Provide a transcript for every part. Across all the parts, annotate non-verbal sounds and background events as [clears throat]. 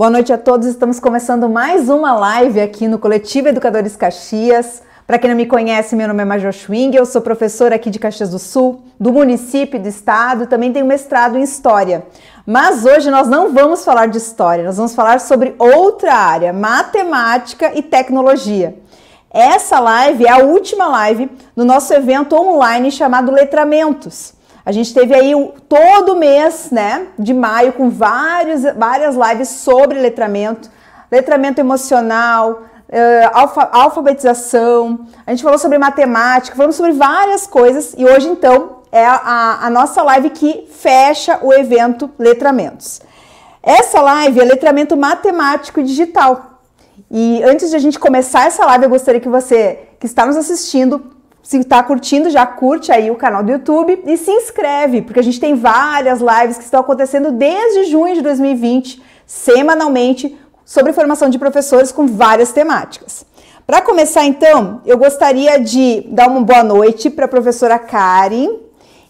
Boa noite a todos. Estamos começando mais uma live aqui no Coletivo Educadores Caxias. Para quem não me conhece, meu nome é Major Schwing, eu sou professora aqui de Caxias do Sul, do município do estado, também tenho mestrado em História. Mas hoje nós não vamos falar de História, nós vamos falar sobre outra área, Matemática e Tecnologia. Essa live é a última live do nosso evento online chamado Letramentos. A gente teve aí todo mês, né, de maio, com vários, várias lives sobre letramento, letramento emocional, uh, alfa, alfabetização, a gente falou sobre matemática, falamos sobre várias coisas e hoje, então, é a, a nossa live que fecha o evento Letramentos. Essa live é letramento matemático e digital. E antes de a gente começar essa live, eu gostaria que você que está nos assistindo se está curtindo, já curte aí o canal do YouTube e se inscreve, porque a gente tem várias lives que estão acontecendo desde junho de 2020, semanalmente, sobre formação de professores com várias temáticas. Para começar, então, eu gostaria de dar uma boa noite para a professora Karen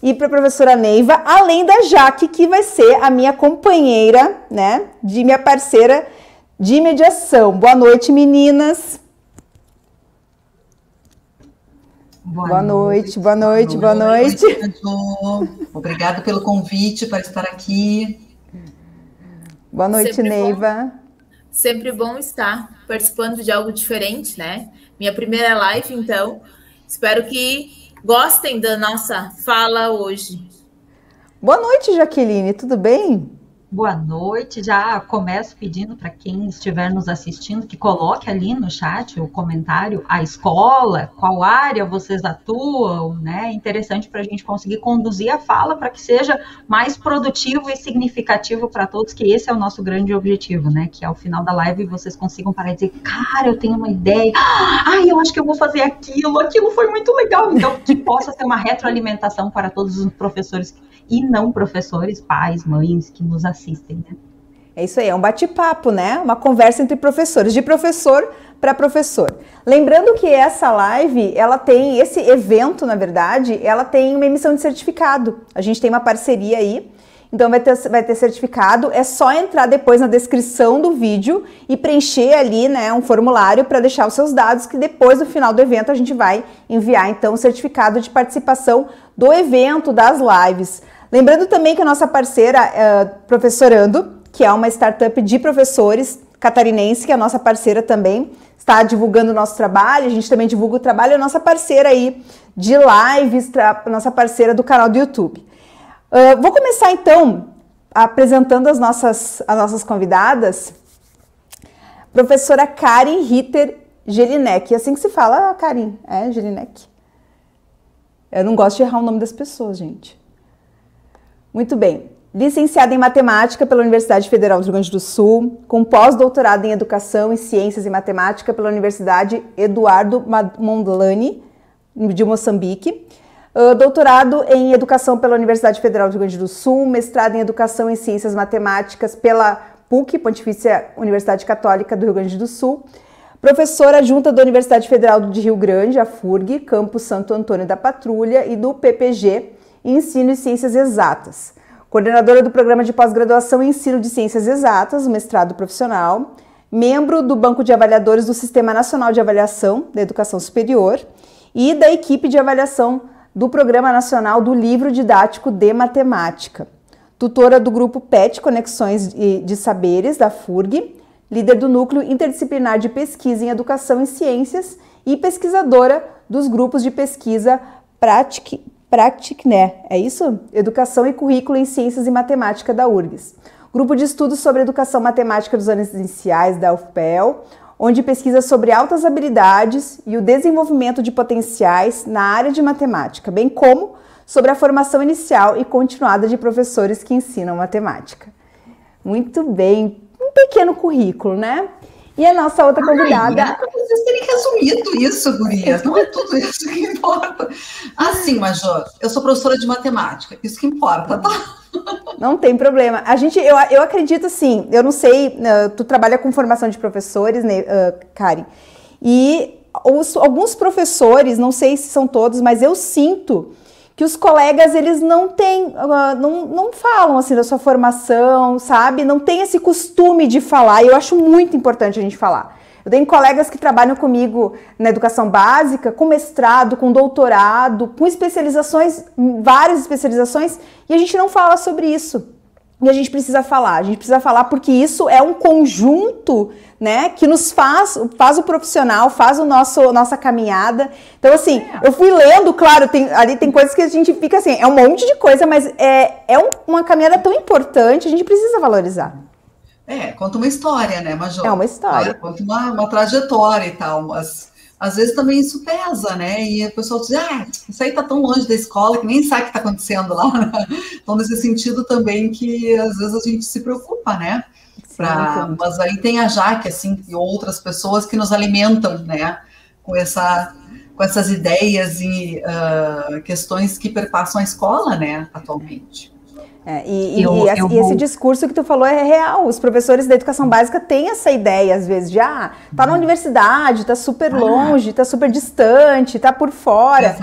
e para a professora Neiva, além da Jaque, que vai ser a minha companheira, né, de minha parceira de mediação. Boa noite, meninas. Boa, boa noite, noite, boa noite, boa noite. Boa noite. Obrigada pelo convite para estar aqui. Boa noite, Sempre Neiva. Bom. Sempre bom estar participando de algo diferente, né? Minha primeira live, então. Espero que gostem da nossa fala hoje. Boa noite, Jaqueline, tudo bem? Boa noite. Já começo pedindo para quem estiver nos assistindo que coloque ali no chat o comentário a escola, qual área vocês atuam, né? Interessante para a gente conseguir conduzir a fala para que seja mais produtivo e significativo para todos, que esse é o nosso grande objetivo, né? Que ao final da live vocês consigam parar e dizer, cara, eu tenho uma ideia, ai, eu acho que eu vou fazer aquilo, aquilo foi muito legal. Então, que possa ser uma retroalimentação para todos os professores e não professores, pais, mães que nos assistem, né? É isso aí, é um bate-papo, né? Uma conversa entre professores, de professor para professor. Lembrando que essa live, ela tem, esse evento, na verdade, ela tem uma emissão de certificado. A gente tem uma parceria aí, então vai ter, vai ter certificado. É só entrar depois na descrição do vídeo e preencher ali, né, um formulário para deixar os seus dados, que depois do final do evento a gente vai enviar, então, o certificado de participação do evento, das lives. Lembrando também que a nossa parceira, uh, Professorando, que é uma startup de professores catarinense, que é a nossa parceira também, está divulgando o nosso trabalho, a gente também divulga o trabalho, é a nossa parceira aí de lives, nossa parceira do canal do YouTube. Uh, vou começar então apresentando as nossas, as nossas convidadas. Professora Karen Ritter Gelinek. Assim que se fala, Karen, é Gelinek. Eu não gosto de errar o nome das pessoas, gente. Muito bem. Licenciada em Matemática pela Universidade Federal do Rio Grande do Sul, com pós-doutorado em Educação e Ciências e Matemática pela Universidade Eduardo Mondlane, de Moçambique. Uh, doutorado em Educação pela Universidade Federal do Rio Grande do Sul, mestrado em Educação e Ciências Matemáticas pela PUC, Pontifícia Universidade Católica do Rio Grande do Sul. Professora junta da Universidade Federal de Rio Grande, a FURG, campus Santo Antônio da Patrulha, e do PPG, e Ensino e Ciências Exatas. Coordenadora do Programa de Pós-Graduação em Ensino de Ciências Exatas, mestrado profissional. Membro do Banco de Avaliadores do Sistema Nacional de Avaliação da Educação Superior e da equipe de avaliação do Programa Nacional do Livro Didático de Matemática. Tutora do grupo PET Conexões de Saberes, da FURG, líder do Núcleo Interdisciplinar de Pesquisa em Educação e Ciências e pesquisadora dos grupos de pesquisa Pratic, Practicné, é isso? Educação e Currículo em Ciências e Matemática da URGS. Grupo de estudos sobre educação matemática dos anos iniciais da UFPEL, onde pesquisa sobre altas habilidades e o desenvolvimento de potenciais na área de matemática, bem como sobre a formação inicial e continuada de professores que ensinam matemática. Muito bem, um pequeno currículo, né? E a nossa outra convidada. Ai, é vocês terem resumido isso, Gurias. Não é tudo isso que importa. Assim, Major, eu sou professora de matemática. Isso que importa, tá? Não tem problema. A gente, eu, eu acredito assim, eu não sei, uh, tu trabalha com formação de professores, né, uh, Karen, e os, alguns professores, não sei se são todos, mas eu sinto que os colegas eles não têm, uh, não, não falam assim da sua formação, sabe? Não tem esse costume de falar. E eu acho muito importante a gente falar. Eu tenho colegas que trabalham comigo na educação básica, com mestrado, com doutorado, com especializações, várias especializações, e a gente não fala sobre isso. E a gente precisa falar, a gente precisa falar porque isso é um conjunto, né, que nos faz, faz o profissional, faz o nosso nossa caminhada. Então assim, é. eu fui lendo, claro, tem, ali tem coisas que a gente fica assim, é um monte de coisa, mas é, é um, uma caminhada tão importante, a gente precisa valorizar. É, conta uma história, né, Major? É uma história. Conta uma, uma trajetória e tal, mas às vezes também isso pesa, né? E o pessoal diz, ah, isso aí tá tão longe da escola que nem sabe o que está acontecendo lá. [laughs] Então, nesse sentido também que às vezes a gente se preocupa, né? Pra, mas aí tem a Jaque, assim, e outras pessoas que nos alimentam, né? Com, essa, com essas ideias e uh, questões que perpassam a escola, né, atualmente. É, e, eu, e, eu, e, esse discurso que tu falou é real. Os professores da educação básica têm essa ideia, às vezes, de ah, tá na uhum. universidade, tá super longe, tá super distante, tá por fora.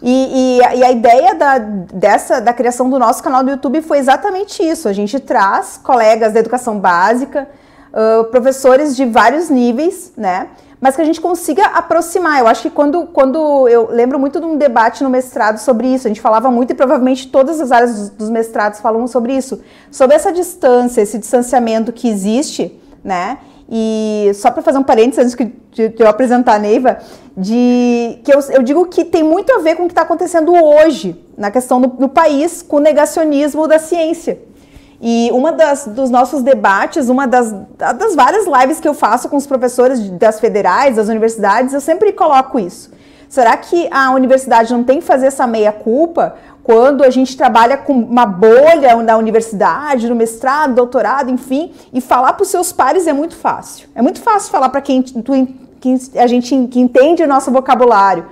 E, e, a ideia da, dessa, da criação do nosso canal do YouTube foi exatamente isso. A gente traz colegas da educação básica, uh, professores de vários níveis, né? Mas que a gente consiga aproximar. Eu acho que quando, quando eu lembro muito de um debate no mestrado sobre isso, a gente falava muito e provavelmente todas as áreas dos, dos mestrados falam sobre isso, sobre essa distância, esse distanciamento que existe, né? E só para fazer um parênteses antes de, de eu apresentar a Neiva, de que eu, eu, digo que tem muito a ver com o que está acontecendo hoje na questão do, do país com o negacionismo da ciência. E uma das dos nossos debates, uma das, das várias lives que eu faço com os professores das federais, das universidades, eu sempre coloco isso. Será que a universidade não tem que fazer essa meia culpa quando a gente trabalha com uma bolha na universidade, no mestrado, doutorado, enfim, e falar para os seus pares é muito fácil. É muito fácil falar para quem, quem a gente que entende o nosso vocabulário.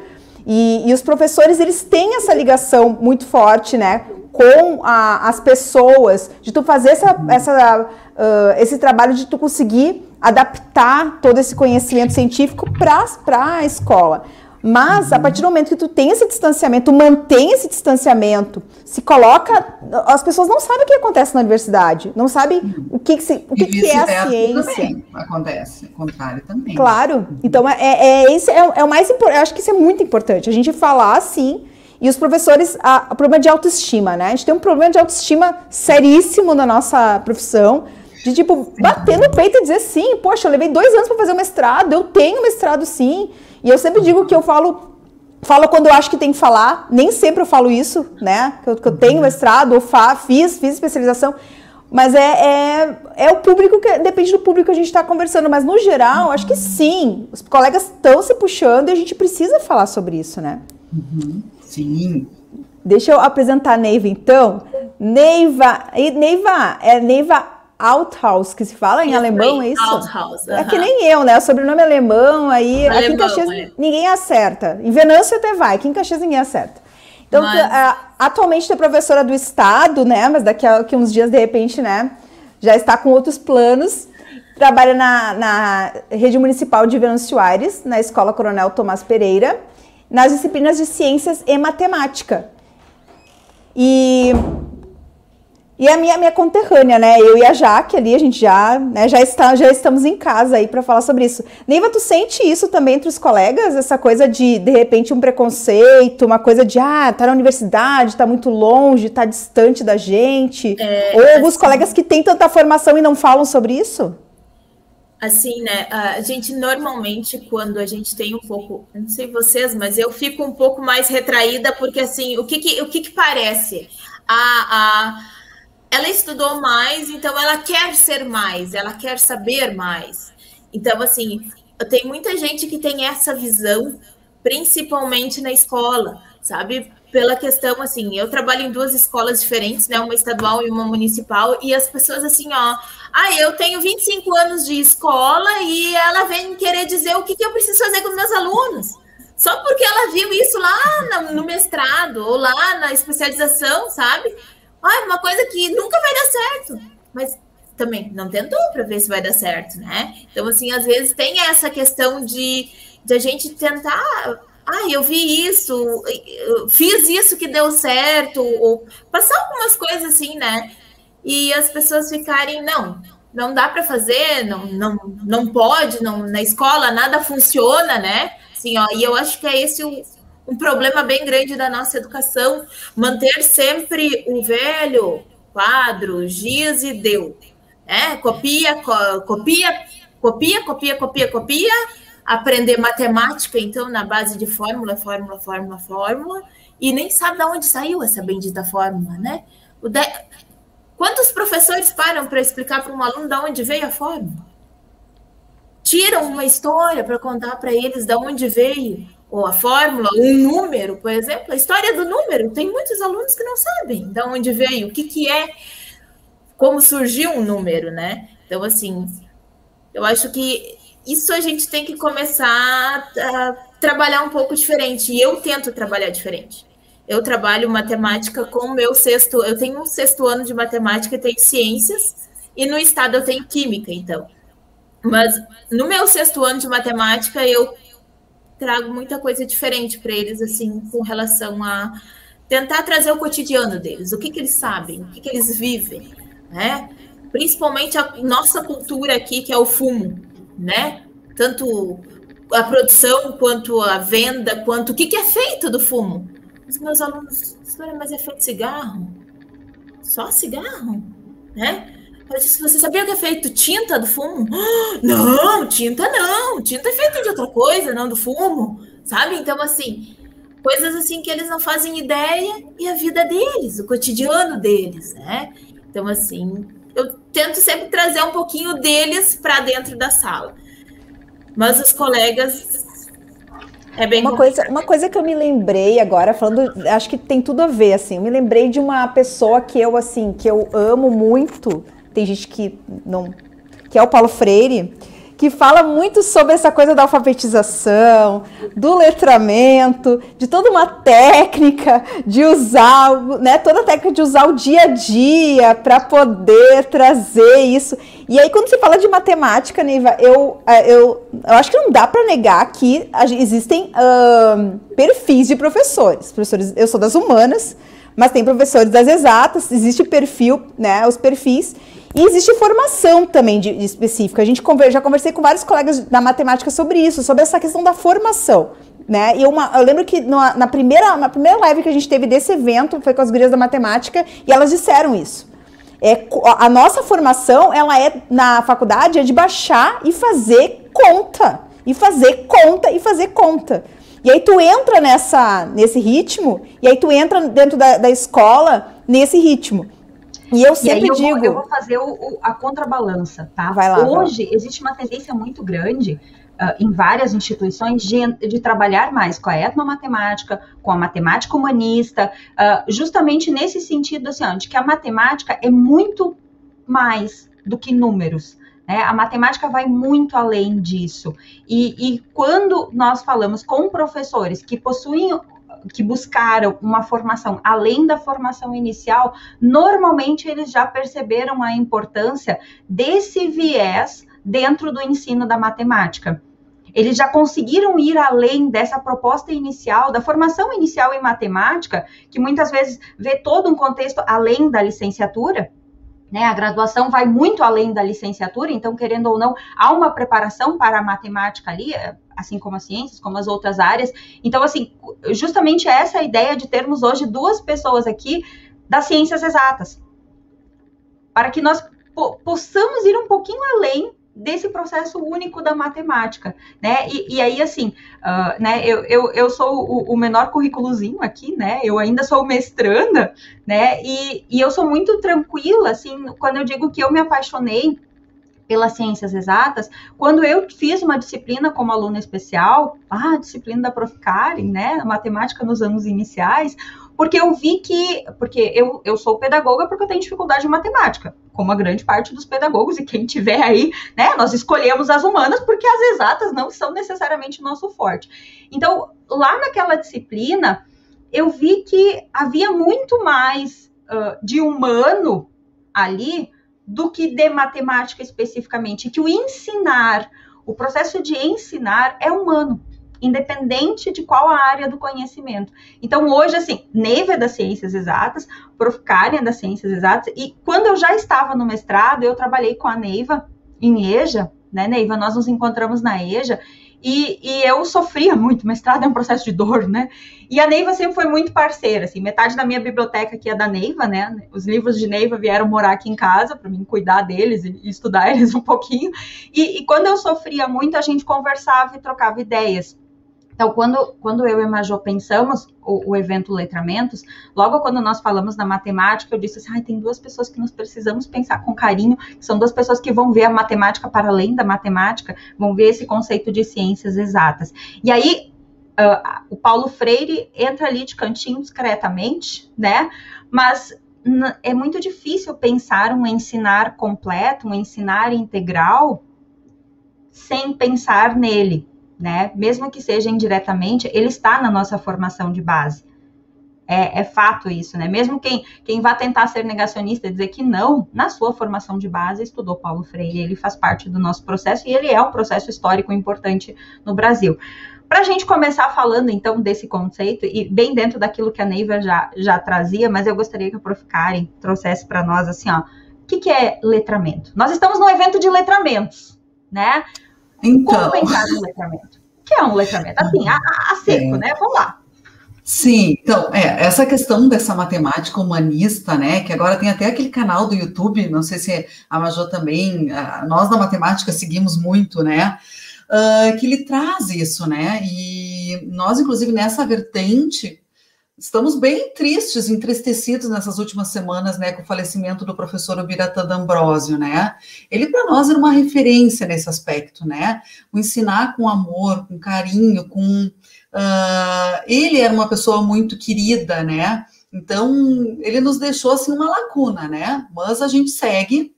E, e, os professores eles têm essa ligação muito forte, né, com a, as pessoas, de tu fazer essa, essa, uh, esse trabalho de tu conseguir adaptar todo esse conhecimento científico para a escola. Mas, a partir do momento que tu tem esse distanciamento, mantém esse distanciamento, se coloca. As pessoas não sabem o que acontece na universidade, não sabem o que, que, se, o que, que é a ciência. Também acontece, o contrário também. Claro. Então, é, é, é, esse é, é o mais importante. Eu acho que isso é muito importante. A gente falar assim e os professores, a, a problema de autoestima, né? A gente tem um problema de autoestima seríssimo na nossa profissão, de tipo, bater no peito e dizer sim, poxa, eu levei dois anos para fazer o mestrado, eu tenho mestrado sim. E eu sempre digo que eu falo, falo quando eu acho que tem que falar, nem sempre eu falo isso, né? Que eu, que eu tenho mestrado, ou fa, fiz, fiz especialização. Mas é, é, é, o público que. Depende do público que a gente está conversando. Mas no geral, acho que sim. Os colegas estão se puxando e a gente precisa falar sobre isso, né? Uhum. Sim. Deixa eu apresentar a Neiva, então. Neiva, Neiva, é Neiva Althaus, que se fala em alemão, é isso? Althaus. Uh -huh. É que nem eu, né? O sobrenome é alemão, aí alemão, aqui em Caxias é. ninguém acerta. Em Venâncio até vai, aqui em Caxias ninguém acerta. Então, mas... uh, atualmente tu é professora do Estado, né? Mas daqui a daqui uns dias, de repente, né? Já está com outros planos. Trabalha na, na rede municipal de Venâncio Aires, na Escola Coronel Tomás Pereira nas disciplinas de ciências e matemática. E, e a minha, minha conterrânea, né? Eu e a Jaque ali, a gente já, né, já, está, já estamos em casa aí para falar sobre isso. Neiva, tu sente isso também entre os colegas? Essa coisa de, de repente, um preconceito, uma coisa de, ah, tá na universidade, tá muito longe, tá distante da gente? É, Ou alguns assim, colegas que têm tanta formação e não falam sobre isso? Assim, né? A gente normalmente, quando a gente tem um pouco, não sei vocês, mas eu fico um pouco mais retraída, porque assim, o que que, o que, que parece? A, a, ela estudou mais, então ela quer ser mais, ela quer saber mais. Então, assim, tem muita gente que tem essa visão, principalmente na escola, sabe? pela questão assim, eu trabalho em duas escolas diferentes, né, uma estadual e uma municipal, e as pessoas assim, ó, ah, eu tenho 25 anos de escola e ela vem querer dizer o que, que eu preciso fazer com meus alunos. Só porque ela viu isso lá no mestrado ou lá na especialização, sabe? Ah, uma coisa que nunca vai dar certo. Mas também não tentou para ver se vai dar certo, né? Então, assim, às vezes tem essa questão de, de a gente tentar ah, eu vi isso, fiz isso que deu certo, ou passar algumas coisas assim, né? E as pessoas ficarem, não, não dá para fazer, não, não, não pode, não, na escola nada funciona, né? Assim, ó, e eu acho que é esse o, um problema bem grande da nossa educação, manter sempre o velho quadro, giz e deu. Né? Copia, co, copia, copia, copia, copia, copia, aprender matemática, então, na base de fórmula, fórmula, fórmula, fórmula, e nem sabe de onde saiu essa bendita fórmula, né? De... Quantos professores param para explicar para um aluno de onde veio a fórmula? Tiram uma história para contar para eles de onde veio ou a fórmula, um número, por exemplo, a história do número. Tem muitos alunos que não sabem de onde veio, o que, que é, como surgiu um número, né? Então, assim, eu acho que isso a gente tem que começar a trabalhar um pouco diferente. E eu tento trabalhar diferente eu trabalho matemática com o meu sexto. Eu tenho um sexto ano de matemática e tenho ciências, e no estado eu tenho química, então. Mas no meu sexto ano de matemática, eu trago muita coisa diferente para eles, assim, com relação a tentar trazer o cotidiano deles, o que, que eles sabem, o que, que eles vivem, né? Principalmente a nossa cultura aqui, que é o fumo, né? Tanto a produção, quanto a venda, quanto o que, que é feito do fumo os meus alunos, mas é feito cigarro? Só cigarro? Né? Eu disse, você sabia que é feito tinta do fumo? [gasps] Não, tinta não. Tinta é feita de outra coisa, não do fumo. Sabe? Então, assim, coisas assim que eles não fazem ideia e a vida deles, o cotidiano deles, né? Então, assim, eu tento sempre trazer um pouquinho deles para dentro da sala. Mas os colegas é bem uma coisa, uma coisa que eu me lembrei agora, falando, acho que tem tudo a ver, assim. Eu me lembrei de uma pessoa que eu, assim, que eu amo muito. Tem gente que não. Que é o Paulo Freire que fala muito sobre essa coisa da alfabetização, do letramento, de toda uma técnica de usar, né, toda a técnica de usar o dia a dia para poder trazer isso. E aí, quando você fala de matemática, Niva, eu, é, eu, eu acho que não dá para negar que existem perfis de professores. Professores, eu sou das humanas, mas tem professores das exatas, existe perfil, né, os perfis. E existe formação também de, de específica. A gente já conversei com vários colegas da matemática sobre isso, sobre essa questão da formação. Né? E uma, eu lembro que na, na, primeira, na primeira live que a gente teve desse evento foi com as gurias da matemática e elas disseram isso. É, a nossa formação, ela é na faculdade, é de baixar e fazer conta. E fazer conta e fazer conta. E aí tu entra nessa, nesse ritmo, e aí tu entra dentro da, da escola nesse ritmo. E eu sempre e eu digo. Vou, eu vou fazer o, o, a contrabalança, tá? Vai lá, Hoje vai. existe uma tendência muito grande uh, em várias instituições de, de, trabalhar mais com a etnomatemática, com a matemática humanista, uh, justamente nesse sentido assim, ó, de que a matemática é muito mais do que números. Né? A matemática vai muito além disso. E, e quando nós falamos com professores que possuem que buscaram uma formação além da formação inicial, normalmente eles já perceberam a importância desse viés dentro do ensino da matemática. Eles já conseguiram ir além dessa proposta inicial, da formação inicial em matemática, que muitas vezes vê todo um contexto além da licenciatura, né, a graduação vai muito além da licenciatura, então, querendo ou não, há uma preparação para a matemática ali, assim como as ciências, como as outras áreas. Então, assim, justamente essa é a ideia de termos hoje duas pessoas aqui das ciências exatas, para que nós possamos ir um pouquinho além desse processo único da matemática, né? E, e aí, assim, uh, né? Eu, eu, eu sou o, o, menor currículozinho aqui, né? Eu ainda sou mestranda, né? E, e eu sou muito tranquila, assim, quando eu digo que eu me apaixonei pelas ciências exatas, quando eu fiz uma disciplina como aluna especial, a disciplina da Prof. Karen, né, matemática nos anos iniciais, porque eu vi que, porque eu, eu sou pedagoga porque eu tenho dificuldade em matemática, como a grande parte dos pedagogos, e quem tiver aí, né, nós escolhemos as humanas porque as exatas não são necessariamente o nosso forte. Então, lá naquela disciplina, eu vi que havia muito mais uh, de humano ali do que de matemática especificamente, que o ensinar, o processo de ensinar é humano independente de qual a área do conhecimento. Então, hoje, assim, Neiva é das ciências exatas, Prof. Karen é das ciências exatas, e quando eu já estava no mestrado, eu trabalhei com a Neiva em EJA, né, Neiva? Nós nos encontramos na EJA, e, e, eu sofria muito, mestrado é um processo de dor, né? E a Neiva sempre foi muito parceira, assim, metade da minha biblioteca aqui é da Neiva, né? Os livros de Neiva vieram morar aqui em casa para mim cuidar deles e, estudar [laughs] eles um pouquinho. E, e, quando eu sofria muito, a gente conversava e trocava ideias. Então, quando, quando eu e a Major pensamos o, o, evento Letramentos, logo quando nós falamos na matemática, eu disse assim, ah, tem duas pessoas que nós precisamos pensar com carinho, são duas pessoas que vão ver a matemática para além da matemática, vão ver esse conceito de ciências exatas. E aí, uh, o Paulo Freire entra ali de cantinho discretamente, né? Mas é muito difícil pensar um ensinar completo, um ensinar integral, sem pensar nele né? Mesmo que seja indiretamente, ele está na nossa formação de base. É, é, fato isso, né? Mesmo quem, quem vá tentar ser negacionista e dizer que não, na sua formação de base estudou Paulo Freire, ele faz parte do nosso processo e ele é um processo histórico importante no Brasil. Para a gente começar falando então desse conceito, e bem dentro daquilo que a Neiva já, já trazia, mas eu gostaria que a Prof. Karen trouxesse para nós assim, ó, o que, que é letramento? Nós estamos num evento de letramentos, né? Então. Como entrar no letramento? Que é um letramento? Assim, a, a seco, é. né? Vamos lá. Sim, então, é, essa questão dessa matemática humanista, né, que agora tem até aquele canal do YouTube, não sei se a Major também, nós da matemática seguimos muito, né, uh, que ele traz isso, né, e nós, inclusive, nessa vertente, Estamos bem tristes, entristecidos nessas últimas semanas, né, com o falecimento do professor Ubiratã D'Ambrosio, né? Ele para nós era uma referência nesse aspecto, né? O ensinar com amor, com carinho, com uh, ele era uma pessoa muito querida, né? Então ele nos deixou assim uma lacuna, né? Mas a gente segue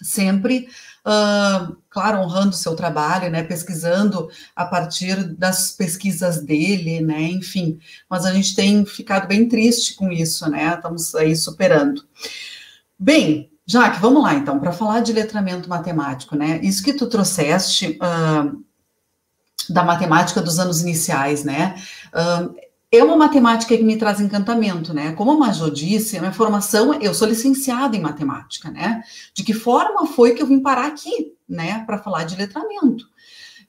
sempre uh, claro, honrando o seu trabalho, né, pesquisando a partir das pesquisas dele, né, enfim, mas a gente tem ficado bem triste com isso, né, estamos aí superando. Bem, Jaque, vamos lá então, para falar de letramento matemático, né, isso que tu trouxeste uh, da matemática dos anos iniciais, né, uh, é uma matemática que me traz encantamento, né? Como a Major disse, a minha formação, eu sou licenciada em matemática, né? De que forma foi que eu vim parar aqui, né? Para falar de letramento.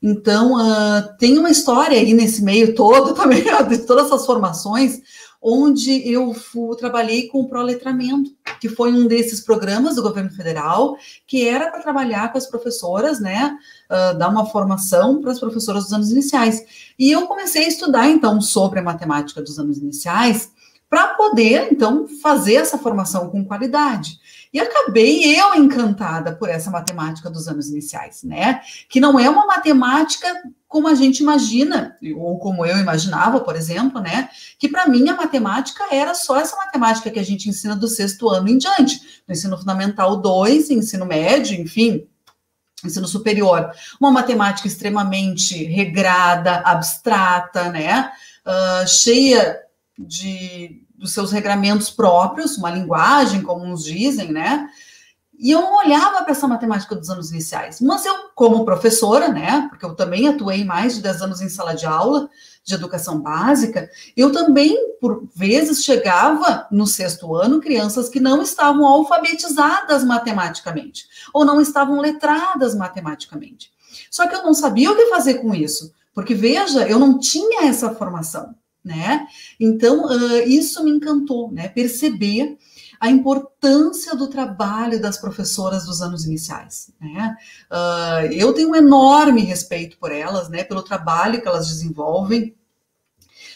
Então, uh, tem uma história aí nesse meio todo [laughs] também, de todas essas formações, onde eu fui, trabalhei com o Proletramento, que foi um desses programas do governo federal, que era para trabalhar com as professoras, né, uh, dar uma formação para as professoras dos anos iniciais. E eu comecei a estudar, então, sobre a matemática dos anos iniciais, para poder, então, fazer essa formação com qualidade. E acabei eu encantada por essa matemática dos anos iniciais, né? Que não é uma matemática como a gente imagina, ou como eu imaginava, por exemplo, né? Que para mim a matemática era só essa matemática que a gente ensina do sexto ano em diante, no ensino fundamental 2, ensino médio, enfim, ensino superior. Uma matemática extremamente regrada, abstrata, né? Uh, cheia de dos seus regramentos próprios, uma linguagem, como uns dizem, né? E eu não olhava para essa matemática dos anos iniciais. Mas eu, como professora, né, porque eu também atuei mais de 10 anos em sala de aula de educação básica, eu também, por vezes, chegava no sexto ano crianças que não estavam alfabetizadas matematicamente, ou não estavam letradas matematicamente. Só que eu não sabia o que fazer com isso, porque, veja, eu não tinha essa formação né? Então, uh, isso me encantou, né? Perceber a importância do trabalho das professoras dos anos iniciais, né? Uh, eu tenho um enorme respeito por elas, né? Pelo trabalho que elas desenvolvem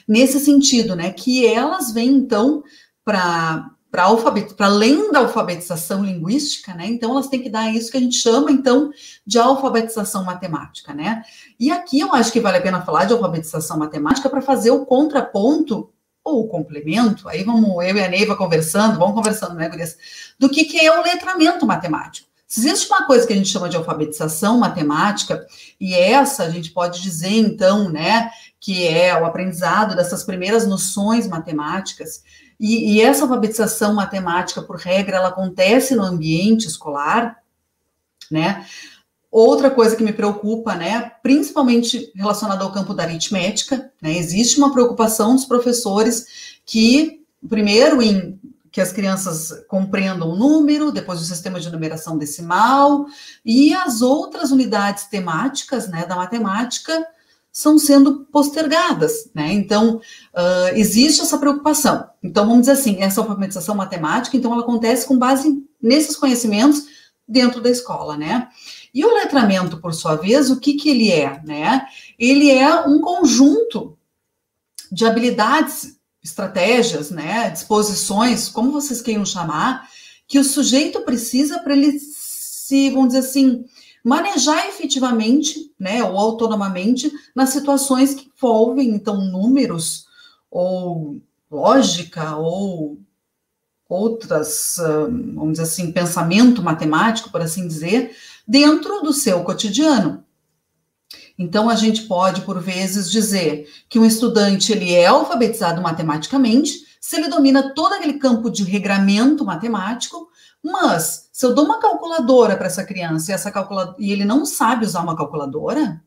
nesse sentido, né? Que elas vêm então para para alfabet... além da alfabetização linguística, né? Então elas têm que dar isso que a gente chama então de alfabetização matemática, né? E aqui eu acho que vale a pena falar de alfabetização matemática para fazer o contraponto ou o complemento, aí vamos eu e a Neiva conversando, vamos conversando, né, Gurias, do que, que é o letramento matemático. Se existe uma coisa que a gente chama de alfabetização matemática, e essa a gente pode dizer, então, né, que é o aprendizado dessas primeiras noções matemáticas, e, e, essa alfabetização matemática, por regra, ela acontece no ambiente escolar, né? Outra coisa que me preocupa, né, principalmente relacionada ao campo da aritmética, né, existe uma preocupação dos professores que, primeiro, em que as crianças compreendam o número, depois o sistema de numeração decimal e as outras unidades temáticas, né, da matemática são sendo postergadas, né? Então, uh, existe essa preocupação. Então, vamos dizer assim, essa alfabetização matemática, então, ela acontece com base nesses conhecimentos dentro da escola, né? E o letramento, por sua vez, o que que ele é, né? Ele é um conjunto de habilidades, estratégias, né, disposições, como vocês queiram chamar, que o sujeito precisa para ele se, vamos dizer assim, manejar efetivamente, né, ou autonomamente, nas situações que envolvem, então, números, ou lógica, ou outras, vamos dizer assim, pensamento matemático, por assim dizer, dentro do seu cotidiano. Então, a gente pode, por vezes, dizer que um estudante ele é alfabetizado matematicamente se ele domina todo aquele campo de regramento matemático, mas se eu dou uma calculadora para essa criança e, essa calcula... e ele não sabe usar uma calculadora,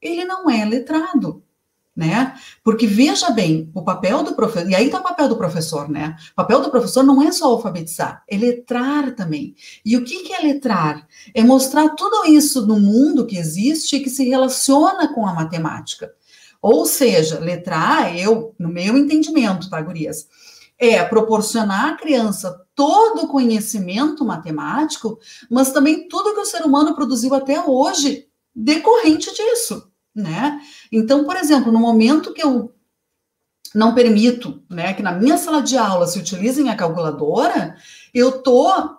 ele não é letrado né? Porque veja bem, o papel do professor, e aí está o papel do professor, né? O papel do professor não é só alfabetizar, é letrar também. E o que, que é letrar? É mostrar tudo isso no mundo que existe e que se relaciona com a matemática. Ou seja, letrar, eu, no meu entendimento, tá, gurias? É proporcionar à criança todo o conhecimento matemático, mas também tudo que o ser humano produziu até hoje decorrente disso né? Então, por exemplo, no momento que eu não permito, né, que na minha sala de aula se utilizem a calculadora, eu tô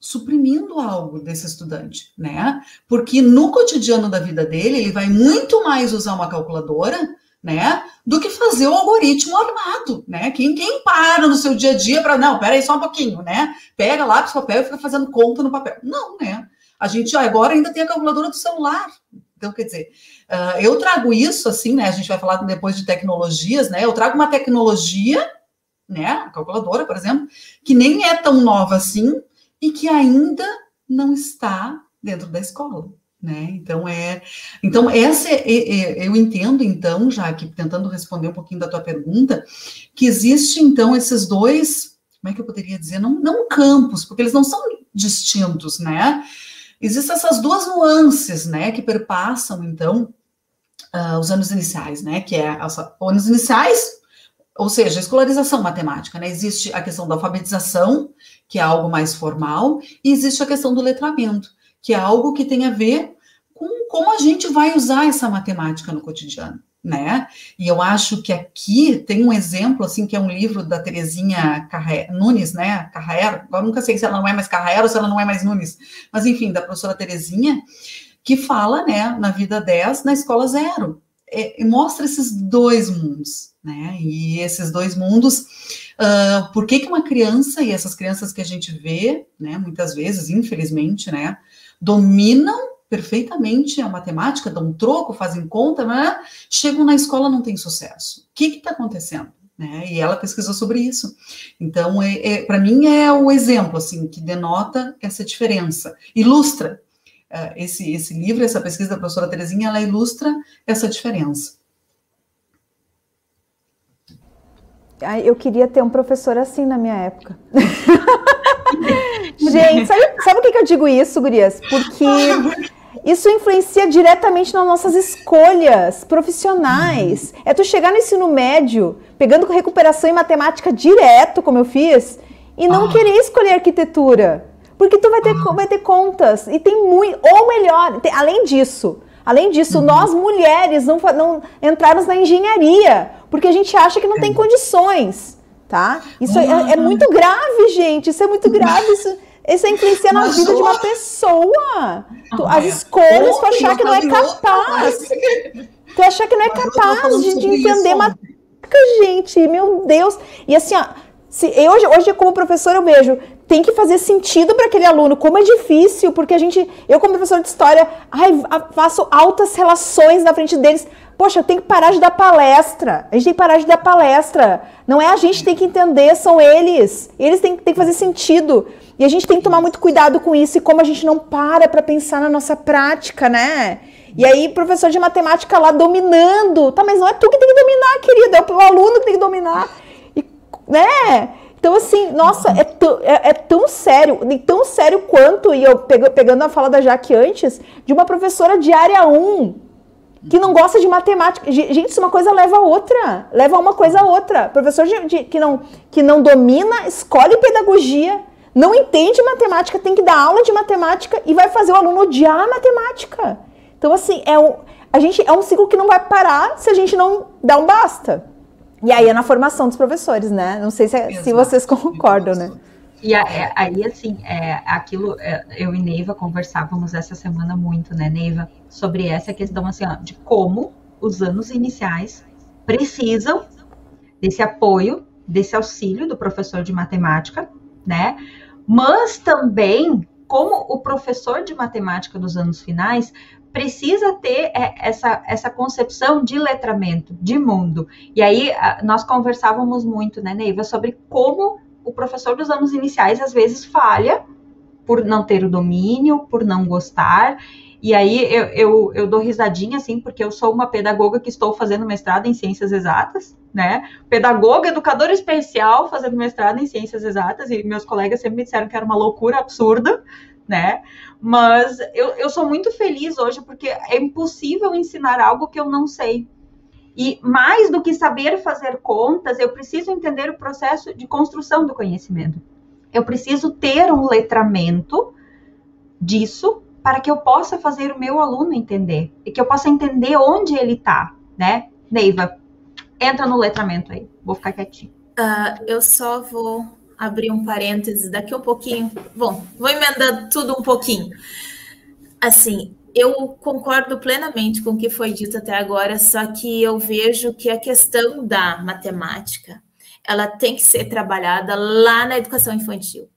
suprimindo algo desse estudante, né? Porque no cotidiano da vida dele, ele vai muito mais usar uma calculadora, né, do que fazer o algoritmo armado, né? Quem, quem para no seu dia a dia para não, pera aí só um pouquinho, né? Pega lápis, papel e fica fazendo conta no papel. Não, né? A gente agora ainda tem a calculadora do celular. Então, quer dizer, Uh, eu trago isso, assim, né? A gente vai falar depois de tecnologias, né? Eu trago uma tecnologia, né? A calculadora, por exemplo, que nem é tão nova assim e que ainda não está dentro da escola. Né? Então é, então essa é, é, é, eu entendo então, já que tentando responder um pouquinho da tua pergunta, que existe então esses dois, como é que eu poderia dizer, não, não campos, porque eles não são distintos, né? Existem essas duas nuances, né, que perpassam, então, uh, os anos iniciais, né, que é os anos iniciais, ou seja, escolarização matemática, né, existe a questão da alfabetização, que é algo mais formal, e existe a questão do letramento, que é algo que tem a ver com como a gente vai usar essa matemática no cotidiano né? E eu acho que aqui tem um exemplo, assim, que é um livro da Terezinha Carre... Nunes, né? Carreiro, agora nunca sei se ela não é mais Carreiro ou se ela não é mais Nunes, mas enfim, da professora Terezinha, que fala, né, na vida 10, na escola zero. É, mostra esses dois mundos, né? E esses dois mundos, uh, por que, que uma criança, e essas crianças que a gente vê, né, muitas vezes, infelizmente, né, dominam perfeitamente a matemática, dão um troco, fazem conta, né? chegam na escola não tem sucesso. O que está acontecendo? Né? E ela pesquisou sobre isso. Então, é, é para mim, é o exemplo assim que denota essa diferença, ilustra uh, esse, esse livro, essa pesquisa da professora Terezinha, ela ilustra essa diferença. Eu queria ter um professor assim na minha época. [laughs] Gente, sabe, sabe por que eu digo isso, Gurias? Porque isso influencia diretamente nas nossas escolhas profissionais. É tu chegar no ensino médio, pegando recuperação em matemática direto, como eu fiz, e não ah. querer escolher arquitetura. Porque tu vai ter, ah. vai ter contas. E tem muito. Ou melhor, tem, além disso, além disso, uhum. nós mulheres não, não entrarmos na engenharia, porque a gente acha que não é. tem condições. Tá? Isso é, é, muito grave, gente. Isso é muito grave. Isso, isso influencia na vida de uma pessoa. Tu, as escolhas, tu achar que não é capaz. Tu achar que não é capaz de, de entender matemática, gente. Meu Deus. E assim, ó, se, eu, hoje, hoje, como professor, eu vejo tem que fazer sentido para aquele aluno. Como é difícil, porque a gente, eu como professor de história, ai, faço altas relações na frente deles. Poxa, eu tenho que parar de dar palestra. A gente tem que parar de dar palestra. Não é a gente que tem que entender, são eles. Eles têm, têm que fazer sentido. E a gente tem que tomar muito cuidado com isso e como a gente não para para pensar na nossa prática, né? E aí, professor de matemática lá dominando. Tá, mas não é tu que tem que dominar, querida, é o aluno que tem que dominar. E, né? Então, assim, nossa, é, é, é, tão sério, tão sério quanto, e eu pego, pegando a fala da Jaque antes, de uma professora de área 1, que não gosta de matemática. Gente, isso uma coisa leva a outra. Leva uma coisa a outra. Professor de, de, que, não, que não domina, escolhe pedagogia, não entende matemática, tem que dar aula de matemática e vai fazer o aluno odiar a matemática. Então, assim, é um, a gente, é um ciclo que não vai parar se a gente não dá um basta. E aí é na formação dos professores, né? Não sei se, é, se vocês concordam, né? E é, aí, assim, é, aquilo, é, eu e Neiva conversávamos essa semana muito, né, Neiva, sobre essa questão, assim, ó, de como os anos iniciais precisam desse apoio, desse auxílio do professor de matemática, né? Mas também como o professor de matemática dos anos finais precisa ter é, essa, essa concepção de letramento, de mundo. E aí nós conversávamos muito, né, Neiva, sobre como o professor dos anos iniciais às vezes falha por não ter o domínio, por não gostar. E aí eu, eu, eu, dou risadinha, assim, porque eu sou uma pedagoga que estou fazendo mestrado em ciências exatas, né? Pedagoga, educadora especial, fazendo mestrado em ciências exatas, e meus colegas sempre me disseram que era uma loucura absurda, né? Mas eu, eu sou muito feliz hoje porque é impossível ensinar algo que eu não sei. E mais do que saber fazer contas, eu preciso entender o processo de construção do conhecimento. Eu preciso ter um letramento disso para que eu possa fazer o meu aluno entender e que eu possa entender onde ele está, né? Neiva, entra no letramento aí. Vou ficar quietinho. Uh, eu só vou abrir um parênteses daqui um pouquinho. Bom, vou emendando tudo um pouquinho. Assim, eu concordo plenamente com o que foi dito até agora, só que eu vejo que a questão da matemática, ela tem que ser trabalhada lá na educação infantil.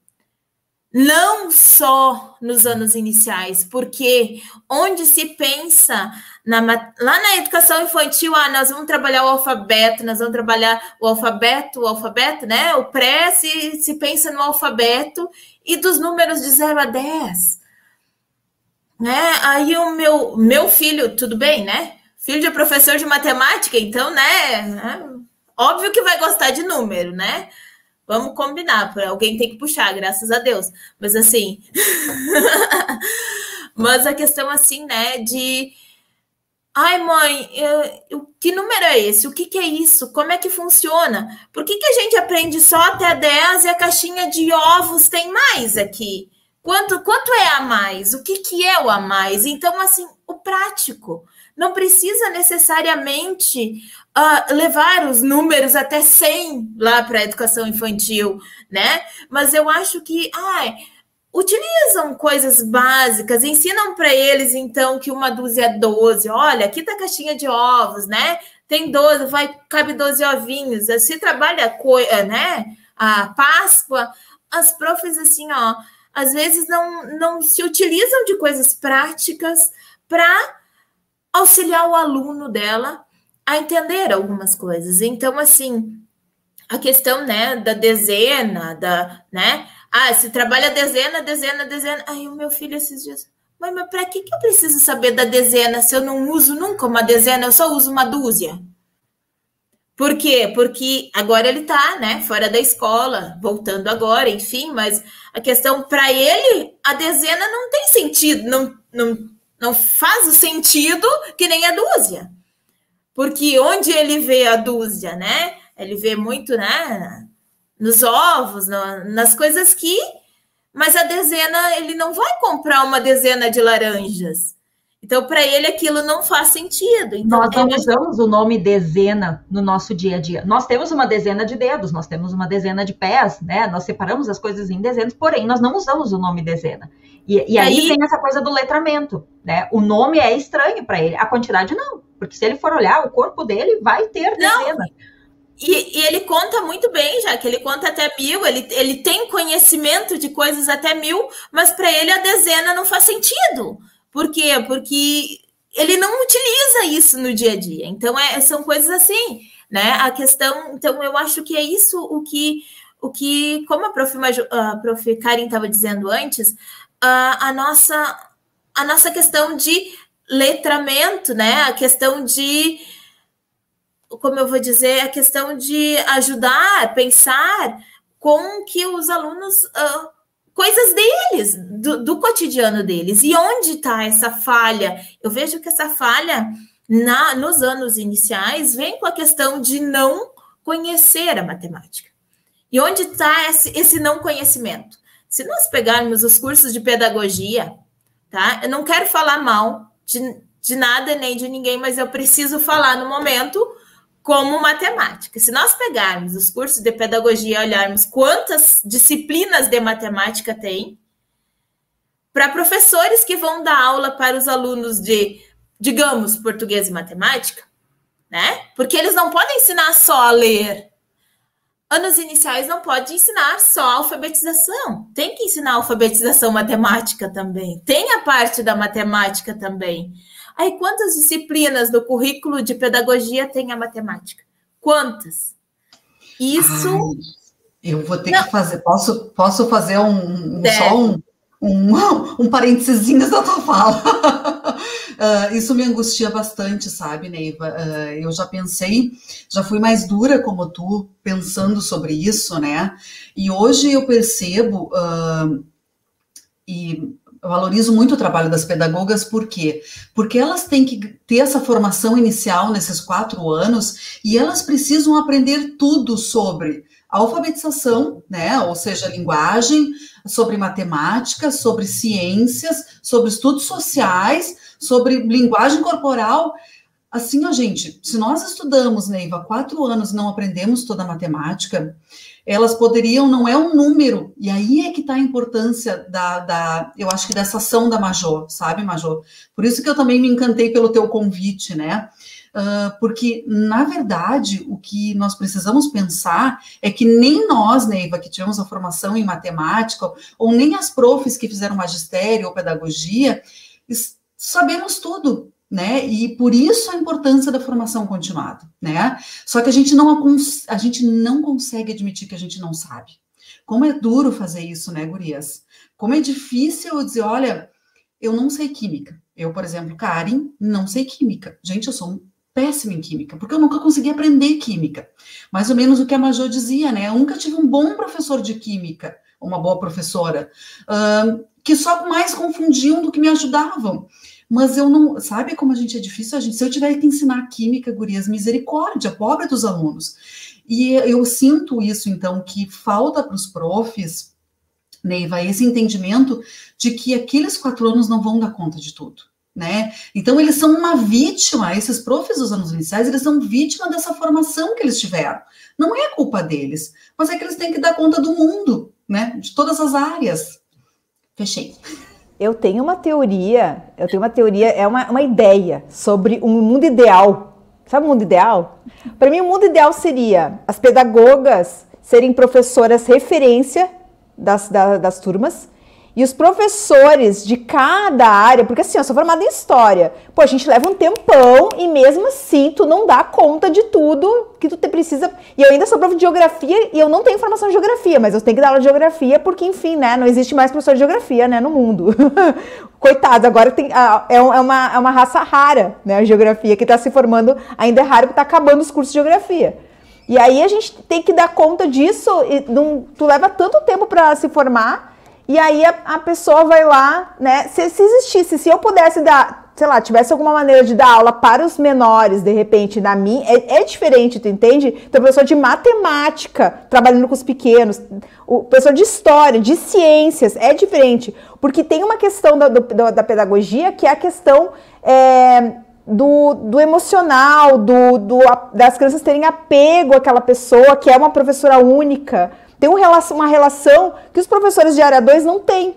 Não só nos anos iniciais, porque onde se pensa na, lá na educação infantil, ah, nós vamos trabalhar o alfabeto, nós vamos trabalhar o alfabeto, o alfabeto, né? O pré se, se pensa no alfabeto e dos números de 0 a 10. Né? Aí o meu, meu filho, tudo bem, né? Filho de professor de matemática, então, né? né? Óbvio que vai gostar de número, né? Vamos combinar, alguém tem que puxar, graças a Deus. Mas assim. [laughs] Mas a questão, assim, né, de Ai, mãe, eu, que número é esse? O que, que, é isso? Como é que funciona? Por que, que a gente aprende só até 10 e a caixinha de ovos tem mais aqui? Quanto, quanto é a mais? O que, que é o a mais? Então, assim, o prático. Não precisa necessariamente uh, levar os números até 100 lá para a educação infantil, né? Mas eu acho que, ai, utilizam coisas básicas, ensinam para eles então que uma dúzia é 12. Olha, aqui tá a caixinha de ovos, né? Tem 12, vai cabe 12 ovinhos. Se trabalha eh, né, a Páscoa, as profs assim, ó, às vezes não não se utilizam de coisas práticas para auxiliar o aluno dela a entender algumas coisas. Então, assim, a questão, né, da dezena, da, né, ah, se trabalha dezena, dezena, dezena. Aí o meu filho esses dias. Mãe, mas para que, que eu preciso saber da dezena se eu não uso nunca uma dezena, eu só uso uma dúzia? Por quê? Porque agora ele está, né, fora da escola, voltando agora, enfim, mas a questão para ele, a dezena não tem sentido, não, não, não faz sentido que nem a dúzia. Porque onde ele vê a dúzia, né? Ele vê muito, né, nos ovos, no, nas coisas que. Mas a dezena, ele não vai comprar uma dezena de laranjas. Então, para ele, aquilo não faz sentido. Então, nós não usamos o nome dezena no nosso dia a dia. Nós temos uma dezena de dedos, nós temos uma dezena de pés, né? Nós separamos as coisas em dezenas, porém, nós não usamos o nome dezena. E, e aí, aí vem essa coisa do letramento, né? O nome é estranho para ele, a quantidade não. Porque se ele for olhar, o corpo dele vai ter dezena. Não. E, e, ele conta muito bem, já que ele conta até mil, ele, ele tem conhecimento de coisas até mil, mas para ele a dezena não faz sentido. Por quê? Porque ele não utiliza isso no dia a dia. Então, é, são coisas assim, né? A questão, então, eu acho que é isso o que, o que como a prof, a prof. Karin estava dizendo antes, a, a, nossa, a nossa questão de letramento, né? A questão de como eu vou dizer, a questão de ajudar, pensar com que os alunos uh, coisas deles, do, do, cotidiano deles. E onde está essa falha? Eu vejo que essa falha na, nos anos iniciais vem com a questão de não conhecer a matemática. E onde está esse, esse não conhecimento? Se nós pegarmos os cursos de pedagogia, tá? Eu não quero falar mal de, de nada nem de ninguém, mas eu preciso falar no momento como matemática. Se nós pegarmos os cursos de pedagogia e olharmos quantas disciplinas de matemática tem, para professores que vão dar aula para os alunos de, digamos, português e matemática, né? Porque eles não podem ensinar só a ler. Anos iniciais não pode ensinar só a alfabetização. Tem que ensinar alfabetização matemática também. Tem a parte da matemática também. Aí, quantas disciplinas do currículo de pedagogia tem a matemática? Quantas? Isso. Ai, eu vou ter Não. que fazer. Posso, posso fazer um, um só um, um, [laughs] um parênteses da tua fala. uh, [laughs] isso me angustia bastante, sabe, Neiva? Uh, eu já pensei, já fui mais dura como tu, pensando sobre isso, né? E hoje eu percebo, uh, e eu valorizo muito o trabalho das pedagogas, por quê? Porque elas têm que ter essa formação inicial nesses quatro anos e elas precisam aprender tudo sobre alfabetização, né? Ou seja, linguagem, sobre matemática, sobre ciências, sobre estudos sociais, sobre linguagem corporal. Assim, ó, gente, se nós estudamos, Neiva, quatro anos não aprendemos toda a matemática, elas poderiam, não é um número, e aí é que está a importância da, da, eu acho que dessa ação da Major, sabe, Major? Por isso que eu também me encantei pelo teu convite, né? Uh, porque, na verdade, o que nós precisamos pensar é que nem nós, Neiva, que tivemos a formação em matemática, ou nem as profs que fizeram magistério ou pedagogia, sabemos tudo, né? E por isso a importância da formação continuada, né? Só que a gente não a gente não consegue admitir que a gente não sabe. Como é duro fazer isso, né, gurias? Como é difícil dizer, olha, eu não sei química. Eu, por exemplo, Karen, não sei química. Gente, eu sou péssima em química, porque eu nunca consegui aprender química. Mais ou menos o que a Major dizia, né? Eu nunca tive um bom professor de química, uma boa professora, uh, que só mais confundiam do que me ajudavam. Mas eu não, sabe como a gente é difícil? A gente, se eu tiver que ensinar química, gurias, misericórdia, pobre dos alunos. E eu sinto isso, então, que falta para os profs, Neiva, esse entendimento de que aqueles quatro anos não vão dar conta de tudo. Né? Então, eles são uma vítima, esses profs dos anos iniciais, eles são vítima dessa formação que eles tiveram. Não é culpa deles, mas é que eles têm que dar conta do mundo, né? De todas as áreas. Fechei. Eu tenho uma teoria, eu tenho uma teoria, é uma, uma ideia sobre um mundo ideal. Sabe o mundo ideal? Para mim, o mundo ideal seria as pedagogas serem professoras referência das, das, das turmas e os professores de cada área, porque assim, eu sou formada em história. Pô, a gente leva um tempão e mesmo assim tu não dá conta de tudo que tu te precisa. E eu ainda sou prof de geografia e eu não tenho formação em geografia, mas eu tenho que dar aula de geografia porque, enfim, né, não existe mais professor de geografia, né, no mundo. [laughs] Coitado, agora tem, é, é, uma, é uma raça rara, né, a geografia, que está se formando, ainda é raro porque está acabando os cursos de geografia. E aí a gente tem que dar conta disso, e não, tu leva tanto tempo para se formar e aí a, a pessoa vai lá, né? Se, se, existisse, se eu pudesse dar, sei lá, tivesse alguma maneira de dar aula para os menores, de repente, na minha, é, é diferente, tu entende? Então, professor de matemática, trabalhando com os pequenos, o professor de história, de ciências, é diferente. Porque tem uma questão da, do, da pedagogia que é a questão. É, do, do, emocional, do, do, das crianças terem apego àquela pessoa que é uma professora única, tem um, uma relação que os professores de área 2 não têm.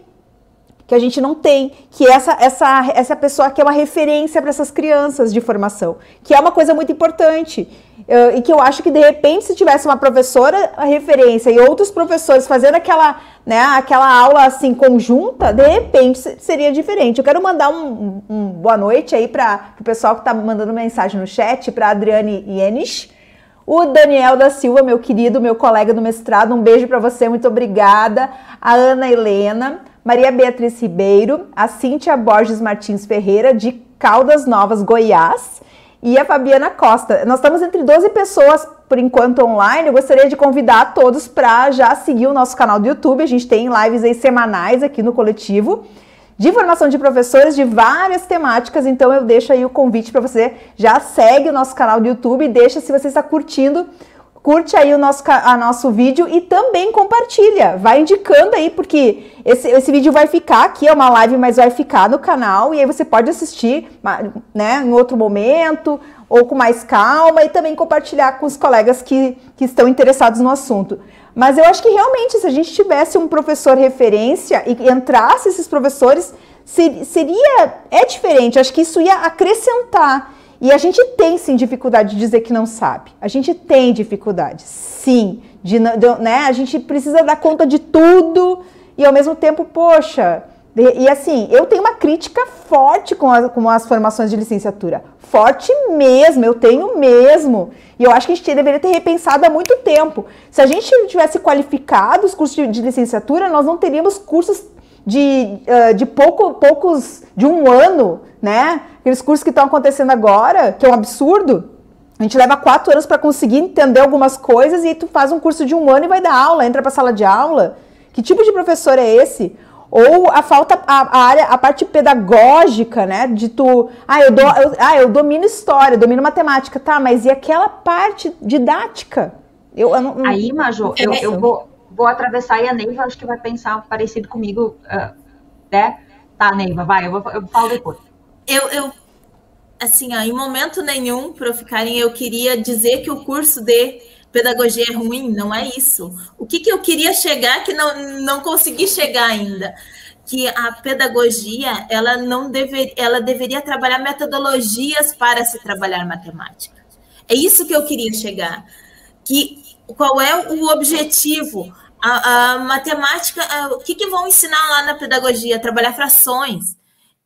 que a gente não tem, que essa essa essa pessoa que é uma referência para essas crianças de formação, que é uma coisa muito importante. Uh, e que eu acho que de repente se tivesse uma professora a referência e outros professores fazendo aquela, né, aquela aula assim conjunta, de repente seria diferente. Eu quero mandar um, um boa noite aí para o pessoal que está mandando mensagem no chat, para Adriane Yenis, o Daniel da Silva, meu querido, meu colega do mestrado, um beijo para você, muito obrigada. A Ana Helena, Maria Beatriz Ribeiro, a Cíntia Borges Martins Ferreira, de Caldas Novas, Goiás, e a Fabiana Costa. Nós estamos entre 12 pessoas por enquanto online. Eu gostaria de convidar todos para já seguir o nosso canal do YouTube. A gente tem lives aí semanais aqui no coletivo de formação de professores de várias temáticas. Então eu deixo aí o convite para você já segue o nosso canal do YouTube, deixa se você está curtindo curte aí o nosso, a nosso vídeo e também compartilha. Vai indicando aí, porque esse, esse vídeo vai ficar aqui, é uma live, mas vai ficar no canal e aí você pode assistir né, em outro momento ou com mais calma e também compartilhar com os colegas que, que estão interessados no assunto. Mas eu acho que realmente, se a gente tivesse um professor referência e entrasse esses professores, seria. É diferente, acho que isso ia acrescentar. E a gente tem sim dificuldade de dizer que não sabe. A gente tem dificuldade, sim. De, de, né? A gente precisa dar conta de tudo e ao mesmo tempo, poxa. E, e assim, eu tenho uma crítica forte com, a, com as formações de licenciatura. Forte mesmo, eu tenho mesmo. E eu acho que a gente deveria ter repensado há muito tempo. Se a gente tivesse qualificado os cursos de, de licenciatura, nós não teríamos cursos de, uh, de pouco, poucos, de um ano, né? Aqueles cursos que estão acontecendo agora, que é um absurdo. A gente leva quatro anos para conseguir entender algumas coisas e tu faz um curso de um ano e vai dar aula, entra para sala de aula. Que tipo de professor é esse? Ou a falta, a, a, área, a parte pedagógica, né? De tu, ah eu, do, eu, ah, eu domino história, domino matemática, tá, mas e aquela parte didática? Eu, eu não, Aí, Major, eu, eu, vou, vou atravessar e a Neiva acho que vai pensar parecido comigo, uh, né? Tá, Neiva, vai, eu, vou, eu falo depois. Eu, eu assim, ó, em momento nenhum, para ficarem, eu queria dizer que o curso de pedagogia é ruim, não é isso. O que, que eu queria chegar que não, não consegui chegar ainda? Que a pedagogia, ela não dever, ela deveria trabalhar metodologias para se trabalhar matemática. É isso que eu queria chegar. Que qual é o objetivo? A, a matemática, a, o que, que vão ensinar lá na pedagogia? Trabalhar frações.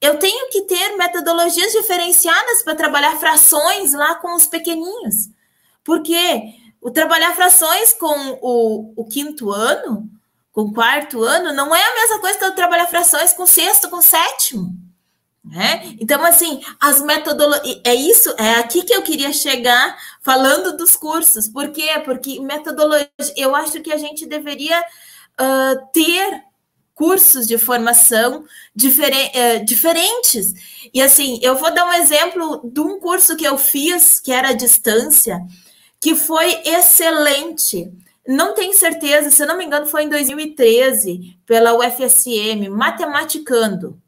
Eu tenho que ter metodologias diferenciadas para trabalhar frações lá com os pequeninhos. Porque o trabalhar frações com o, o quinto ano, com o quarto ano, não é a mesma coisa que eu trabalhar frações com sexto, com sétimo. Né? Então, assim, as metodologias. É isso, é aqui que eu queria chegar falando dos cursos. Por quê? Porque metodologia, eu acho que a gente deveria uh, ter cursos de formação difere, uh, diferentes. E assim, eu vou dar um exemplo de um curso que eu fiz, que era à distância, que foi excelente. Não tenho certeza, se não me engano, foi em 2013, pela UFSM, Matematicando.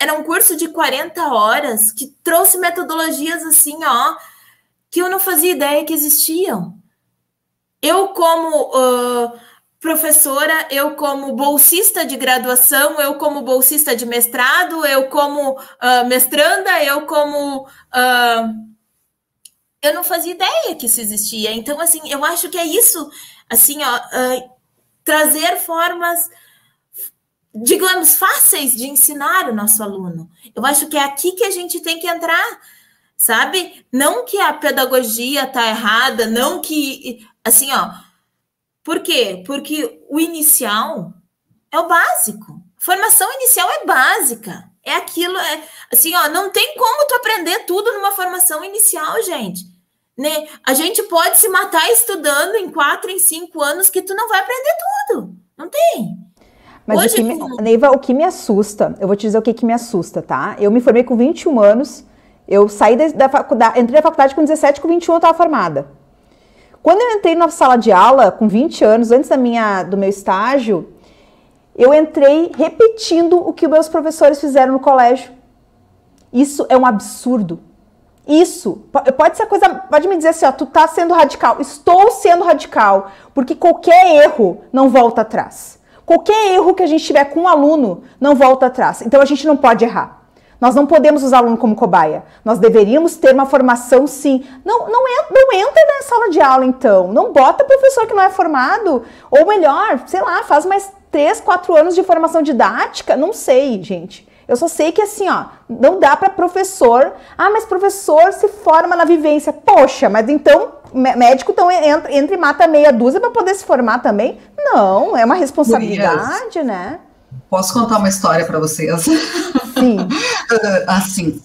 Era um curso de 40 horas que trouxe metodologias assim, ó, que eu não fazia ideia que existiam. Eu, como uh, professora, eu, como bolsista de graduação, eu, como bolsista de mestrado, eu, como uh, mestranda, eu, como. Uh, eu não fazia ideia que isso existia. Então, assim, eu acho que é isso, assim, ó, trazer formas digamos, fáceis de ensinar o nosso aluno. Eu acho que é aqui que a gente tem que entrar, sabe? Não que a pedagogia está errada, não que. Assim, ó. Por quê? Porque o inicial é o básico. Formação inicial é básica. É aquilo, é assim, ó, não tem como tu aprender tudo numa formação inicial, gente. Né? A gente pode se matar estudando em quatro, em cinco anos que tu não vai aprender tudo. Não tem. Mas Hoje, o que me, Neiva, o que me assusta, eu vou te dizer o que, que me assusta, tá? Eu me formei com 21 anos, eu saí da, da faculdade, entrei na faculdade com 17, com 21 eu estava formada. Quando eu entrei na sala de aula, com 20 anos, antes da minha, do meu estágio, eu entrei repetindo o que meus professores fizeram no colégio. Isso é um absurdo. Isso pode ser coisa, pode me dizer assim, ó, tu tá sendo radical. Estou sendo radical, porque qualquer erro não volta atrás. Qualquer erro que a gente tiver com um aluno não volta atrás. Então a gente não pode errar. Nós não podemos usar aluno como cobaia. Nós deveríamos ter uma formação sim. Não, não, não entra na sala de aula, então. Não bota professor que não é formado. Ou melhor, sei lá, faz mais três, quatro anos de formação didática. Não sei, gente. Eu só sei que assim, ó, não dá para professor. Ah, mas professor se forma na vivência. Poxa, mas então médico então entra, entra e mata meia dúzia para poder se formar também? Não, é uma responsabilidade, né? Posso contar uma história para vocês? Sim. [laughs] assim,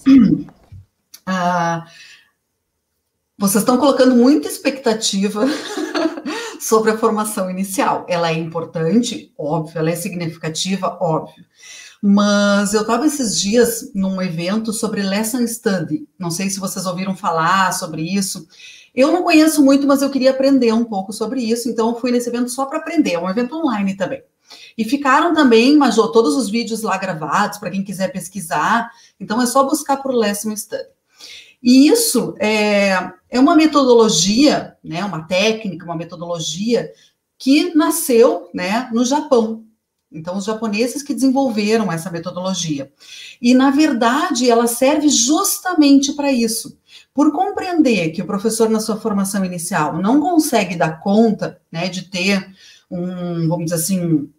uh, [clears throat] vocês estão colocando muita expectativa [laughs] sobre a formação inicial. Ela é importante, óbvio, ela é significativa, óbvio. Mas eu estava esses dias num evento sobre Lesson Study. Não sei se vocês ouviram falar sobre isso. Eu não conheço muito, mas eu queria aprender um pouco sobre isso, então eu fui nesse evento só para aprender. É um evento online também. E ficaram também, Majô, todos os vídeos lá gravados para quem quiser pesquisar. Então é só buscar por Lesson Study. E isso é, é uma metodologia, né, uma técnica, uma metodologia que nasceu né, no Japão. Então, os japoneses que desenvolveram essa metodologia. E, na verdade, ela serve justamente para isso. Por compreender que o professor, na sua formação inicial, não consegue dar conta né, de ter um, vamos dizer assim,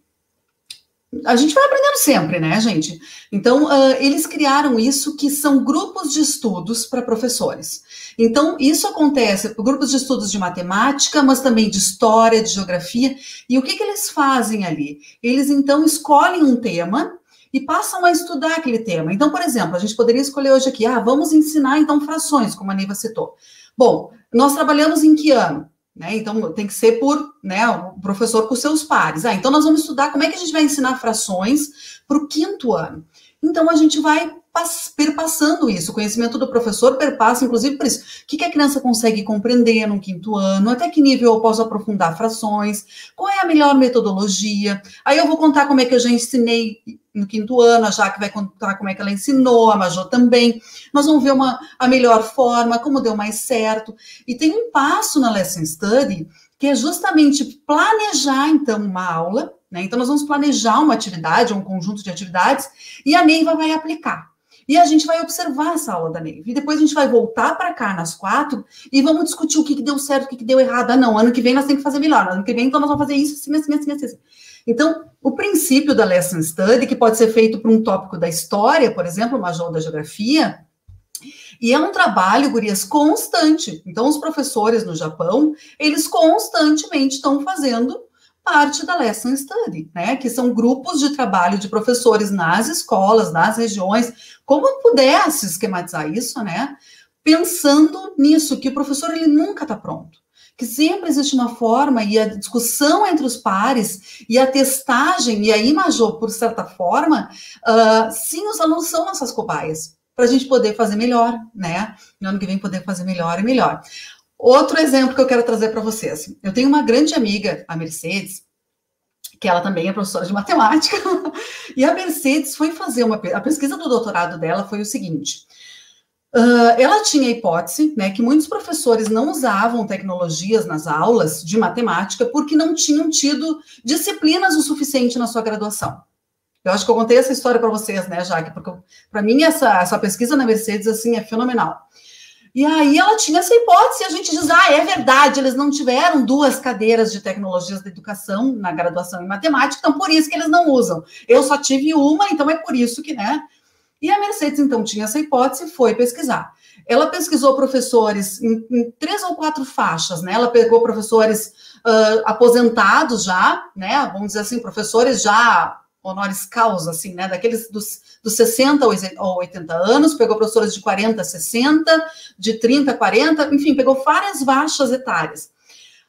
a gente vai aprendendo sempre, né, gente? Então, uh, eles criaram isso que são grupos de estudos para professores. Então, isso acontece por grupos de estudos de matemática, mas também de história, de geografia. E o que, que eles fazem ali? Eles, então, escolhem um tema e passam a estudar aquele tema. Então, por exemplo, a gente poderia escolher hoje aqui, ah, vamos ensinar, então, frações, como a Neiva citou. Bom, nós trabalhamos em que ano? Né? Então, tem que ser por né, o professor com seus pares. Ah, então nós vamos estudar como é que a gente vai ensinar frações para o quinto ano. Então, a gente vai perpassando isso. O conhecimento do professor perpassa, inclusive, por isso. O que a criança consegue compreender no quinto ano? Até que nível eu posso aprofundar frações? Qual é a melhor metodologia? Aí eu vou contar como é que eu já ensinei no quinto ano, a Jaque vai contar como é que ela ensinou, a Majô também. Nós vamos ver uma, a melhor forma, como deu mais certo. E tem um passo na Lesson Study que é justamente planejar, então, uma aula né? Então, nós vamos planejar uma atividade, um conjunto de atividades, e a Neiva vai aplicar. E a gente vai observar essa aula da Neiva. E depois a gente vai voltar para cá nas quatro e vamos discutir o que, que deu certo, o que, que deu errado. Ah, não, ano que vem nós temos que fazer melhor. Ano que vem, então, nós vamos fazer isso, assim, assim, assim, assim. Então, o princípio da lesson study, que pode ser feito para um tópico da história, por exemplo, uma aula da geografia, e é um trabalho, gurias, constante. Então, os professores no Japão, eles constantemente estão fazendo parte da Lesson Study, né? Que são grupos de trabalho de professores nas escolas, nas regiões. Como pudesse esquematizar isso, né? Pensando nisso, que o professor ele nunca está pronto. Que sempre existe uma forma, e a discussão entre os pares, e a testagem, e a imagou, por certa forma, uh, sim, os alunos são nossas cobaias, para a gente poder fazer melhor, né? No ano que vem poder fazer melhor e melhor. Outro exemplo que eu quero trazer para vocês. Eu tenho uma grande amiga, a Mercedes, que ela também é professora de matemática, [laughs] e a Mercedes foi fazer uma. A pesquisa do doutorado dela foi o seguinte. Uh, ela tinha a hipótese né, que muitos professores não usavam tecnologias nas aulas de matemática porque não tinham tido disciplinas o suficiente na sua graduação. Eu acho que eu contei essa história para vocês, né, Jaque? Porque para mim essa, essa pesquisa na Mercedes assim é fenomenal. E aí ela tinha essa hipótese, a gente diz, ah, é verdade, eles não tiveram duas cadeiras de tecnologias da educação na graduação em matemática, então por isso que eles não usam. Eu só tive uma, então é por isso que, né? E a Mercedes, então, tinha essa hipótese e foi pesquisar. Ela pesquisou professores em, em, três ou quatro faixas, né? Ela pegou professores uh, aposentados já, né? Vamos dizer assim, professores já honoris causa, assim, né? Daqueles dos, dos 60 ou 80 anos, pegou professores de 40 a 60, de 30 a 40, enfim, pegou várias faixas etárias.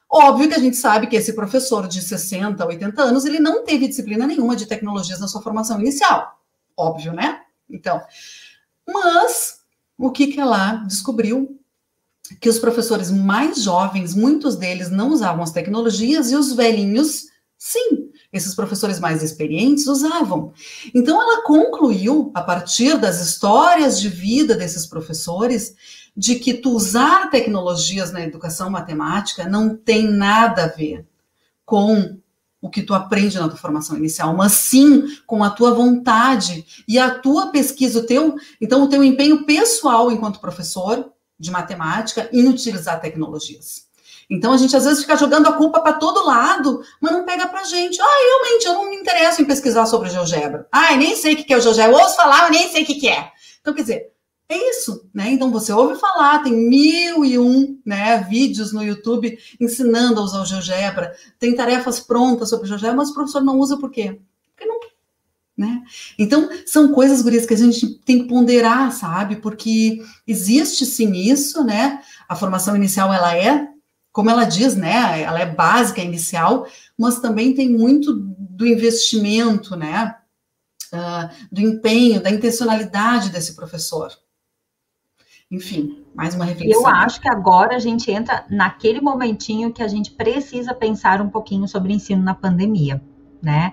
Óbvio que a gente sabe que esse professor de 60 a 80 anos, ele não teve disciplina nenhuma de tecnologias na sua formação inicial. Óbvio, né? Então, mas o que que ela descobriu? Que os professores mais jovens, muitos deles não usavam as tecnologias e os velhinhos, sim, esses professores mais experientes usavam. Então, ela concluiu, a partir das histórias de vida desses professores, de que tu usar tecnologias na educação matemática não tem nada a ver com o que tu aprende na tua formação inicial, mas sim com a tua vontade e a tua pesquisa, o teu, então o teu empenho pessoal enquanto professor de matemática em utilizar tecnologias. Então a gente às vezes fica jogando a culpa para todo lado, mas não pega pra gente. Ah, realmente, eu não me interesso em pesquisar sobre GeoGebra. Ah, nem sei o que é o GeoGebra. Eu ouço falar, mas nem sei o que é. Então, quer dizer, é isso, né? Então você ouve falar, tem mil e um né, vídeos no YouTube ensinando a usar o GeoGebra, tem tarefas prontas sobre o GeoGebra, mas o professor não usa por quê? Porque não. Né? Então, são coisas, gurias, que a gente tem que ponderar, sabe? Porque existe sim isso, né? A formação inicial, ela é, como ela diz, né? Ela é básica, inicial, mas também tem muito do investimento, né? Uh, do empenho, da intencionalidade desse professor, enfim, mais uma reflexão. Eu acho que agora a gente entra naquele momentinho que a gente precisa pensar um pouquinho sobre ensino na pandemia, né?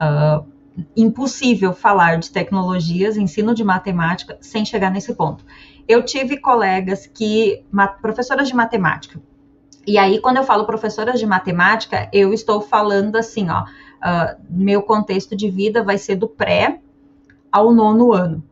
Uh, impossível falar de tecnologias, ensino de matemática, sem chegar nesse ponto. Eu tive colegas que, professoras de matemática, e aí quando eu falo professoras de matemática, eu estou falando assim, ó, uh, meu contexto de vida vai ser do pré ao nono ano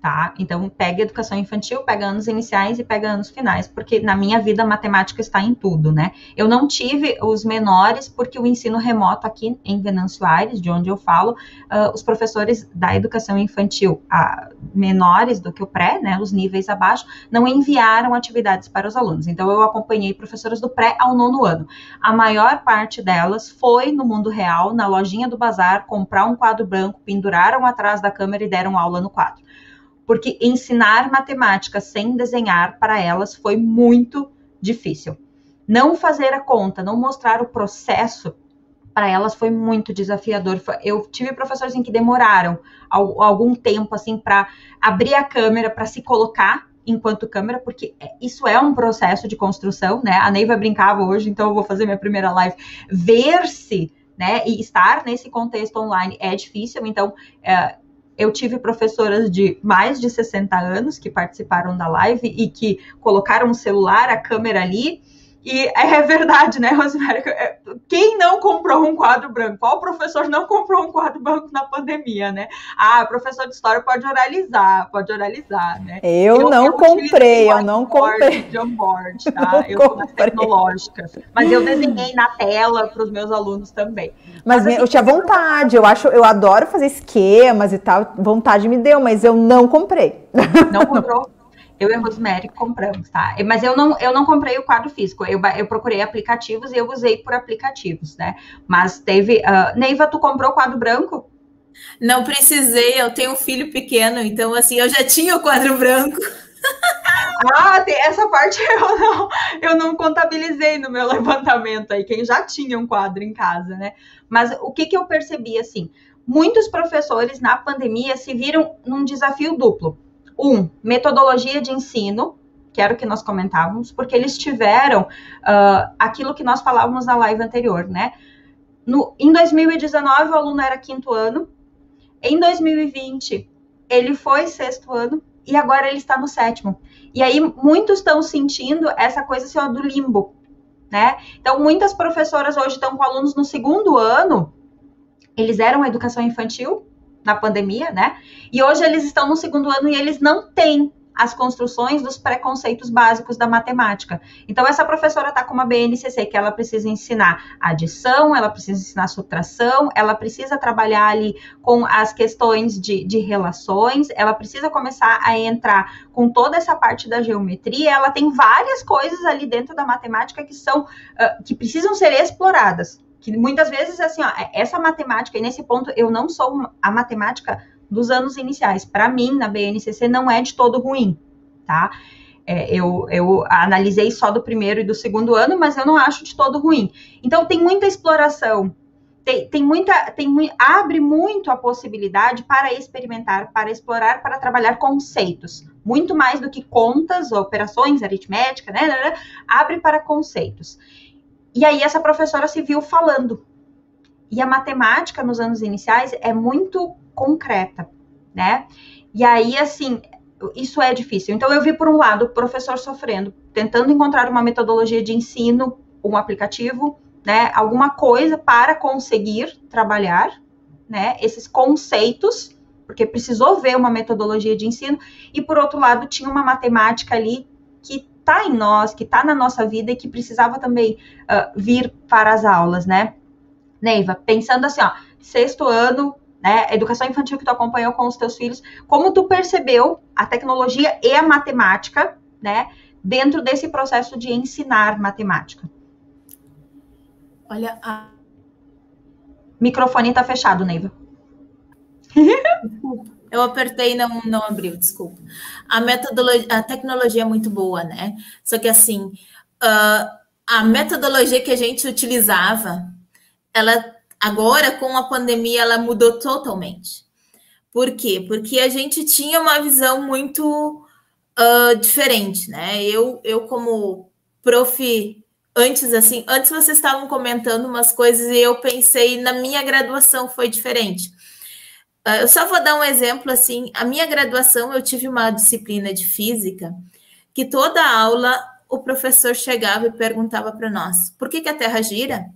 tá? Então, pega educação infantil, pega anos iniciais e pega anos finais, porque na minha vida a matemática está em tudo, né? Eu não tive os menores, porque o ensino remoto aqui em Venâncio Aires, de onde eu falo, uh, os professores da educação infantil, uh, menores do que o pré, né, os níveis abaixo, não enviaram atividades para os alunos. Então, eu acompanhei professoras do pré ao nono ano. A maior parte delas foi no mundo real, na lojinha do bazar, comprar um quadro branco, penduraram atrás da câmera e deram aula no quadro porque ensinar matemática sem desenhar para elas foi muito difícil. Não fazer a conta, não mostrar o processo para elas foi muito desafiador. Eu tive professores em que demoraram algum tempo assim para abrir a câmera para se colocar enquanto câmera, porque é, isso é um processo de construção, né? A Neiva brincava hoje, então eu vou fazer minha primeira live. Ver-se, né, e estar nesse contexto online é difícil, então é, eu tive professoras de mais de 60 anos que participaram da live e que colocaram o celular, a câmera ali, e é verdade, né, Rosemary? É, quem não comprou um quadro branco? Qual professor não comprou um quadro branco na pandemia, né? Ah, professor de história pode oralizar, pode oralizar, né? Eu, eu não eu comprei, eu não comprei. De onboard, [laughs] tá? eu sou mais tecnológica. Mas eu desenhei na tela para os meus alunos também. Mas, mas assim, eu tinha vontade, eu acho, eu adoro fazer esquemas e tal, vontade me deu, mas eu não comprei. Não comprou? [laughs] Eu e a Rosemary compramos, tá? Mas eu não, eu não comprei o quadro físico. Eu, eu procurei aplicativos e eu usei por aplicativos, né? Mas teve. Uh, Neiva, tu comprou o quadro branco? Não precisei, eu tenho um filho pequeno, então assim, eu já tinha o quadro branco. [laughs] ah, essa parte eu não, eu não contabilizei no meu [laughs] levantamento aí, quem já tinha um quadro em casa, né? Mas o que, que eu percebi assim? Muitos professores na pandemia se viram num desafio duplo um, metodologia de ensino, que era o que nós comentávamos, porque eles tiveram uh, aquilo que nós falávamos na live anterior, né? No, em 2019, o aluno era quinto ano, em 2020, ele foi sexto ano, e agora ele está no sétimo. E aí, muitos estão sentindo essa coisa assim, ó, do limbo, né? Então, muitas professoras hoje estão com alunos no segundo ano, eles eram educação infantil, na pandemia, né? E hoje eles estão no segundo ano e eles não têm as construções dos preconceitos básicos da matemática. Então, essa professora está com uma BNCC que ela precisa ensinar adição, ela precisa ensinar subtração, ela precisa trabalhar ali com as questões de, de relações, ela precisa começar a entrar com toda essa parte da geometria, ela tem várias coisas ali dentro da matemática que são, uh, que precisam ser exploradas que muitas vezes, assim, ó, é, essa matemática, e nesse ponto eu não sou a matemática dos anos iniciais. Para mim, na BNCC, não é de todo ruim, tá? É, eu, eu analisei só do primeiro e do segundo ano, mas eu não acho de todo ruim. Então, tem muita exploração, tem, tem muita, tem, abre muito a possibilidade para experimentar, para explorar, para trabalhar conceitos. Muito mais do que contas, operações, aritmética, né? né, né abre para conceitos. E aí essa professora se viu falando. E a matemática nos anos iniciais é muito concreta, né? E aí, assim, isso é difícil. Então, eu vi, por um lado, o professor sofrendo, tentando encontrar uma metodologia de ensino, um aplicativo, né, alguma coisa para conseguir trabalhar, né, esses conceitos, porque precisou ver uma metodologia de ensino, e por outro lado tinha uma matemática ali que está em nós, que está na nossa vida e que precisava também uh, vir para as aulas, né? Neiva, pensando assim, ó, sexto ano, né, educação infantil que tu acompanhou com os teus filhos, como tu percebeu a tecnologia e a matemática, né, dentro desse processo de ensinar matemática? Olha, a... Microfone tá fechado, Neiva. [laughs] Eu apertei e não, não abriu, desculpa. A metodologia, a tecnologia é muito boa, né? Só que assim, uh, a metodologia que a gente utilizava, ela agora com a pandemia ela mudou totalmente. Por quê? Porque a gente tinha uma visão muito uh, diferente, né? Eu, eu como prof antes assim, antes vocês estavam comentando umas coisas e eu pensei na minha graduação foi diferente. Uh, eu só vou dar um exemplo assim. A minha graduação eu tive uma disciplina de física que toda aula o professor chegava e perguntava para nós: por que, que a Terra gira?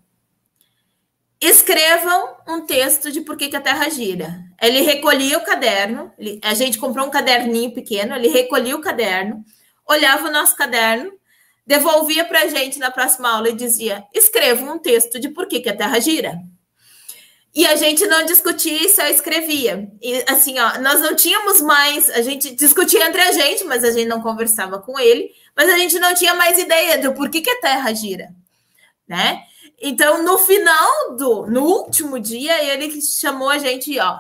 Escrevam um texto de por que, que a Terra gira. Ele recolhia o caderno, ele, a gente comprou um caderninho pequeno, ele recolhia o caderno, olhava o nosso caderno, devolvia para a gente na próxima aula e dizia: escrevam um texto de por que, que a Terra gira. E a gente não discutia e só escrevia. E assim, ó, nós não tínhamos mais, a gente discutia entre a gente, mas a gente não conversava com ele, mas a gente não tinha mais ideia do porquê que a Terra gira, né? Então, no final do, no último dia, ele chamou a gente, ó,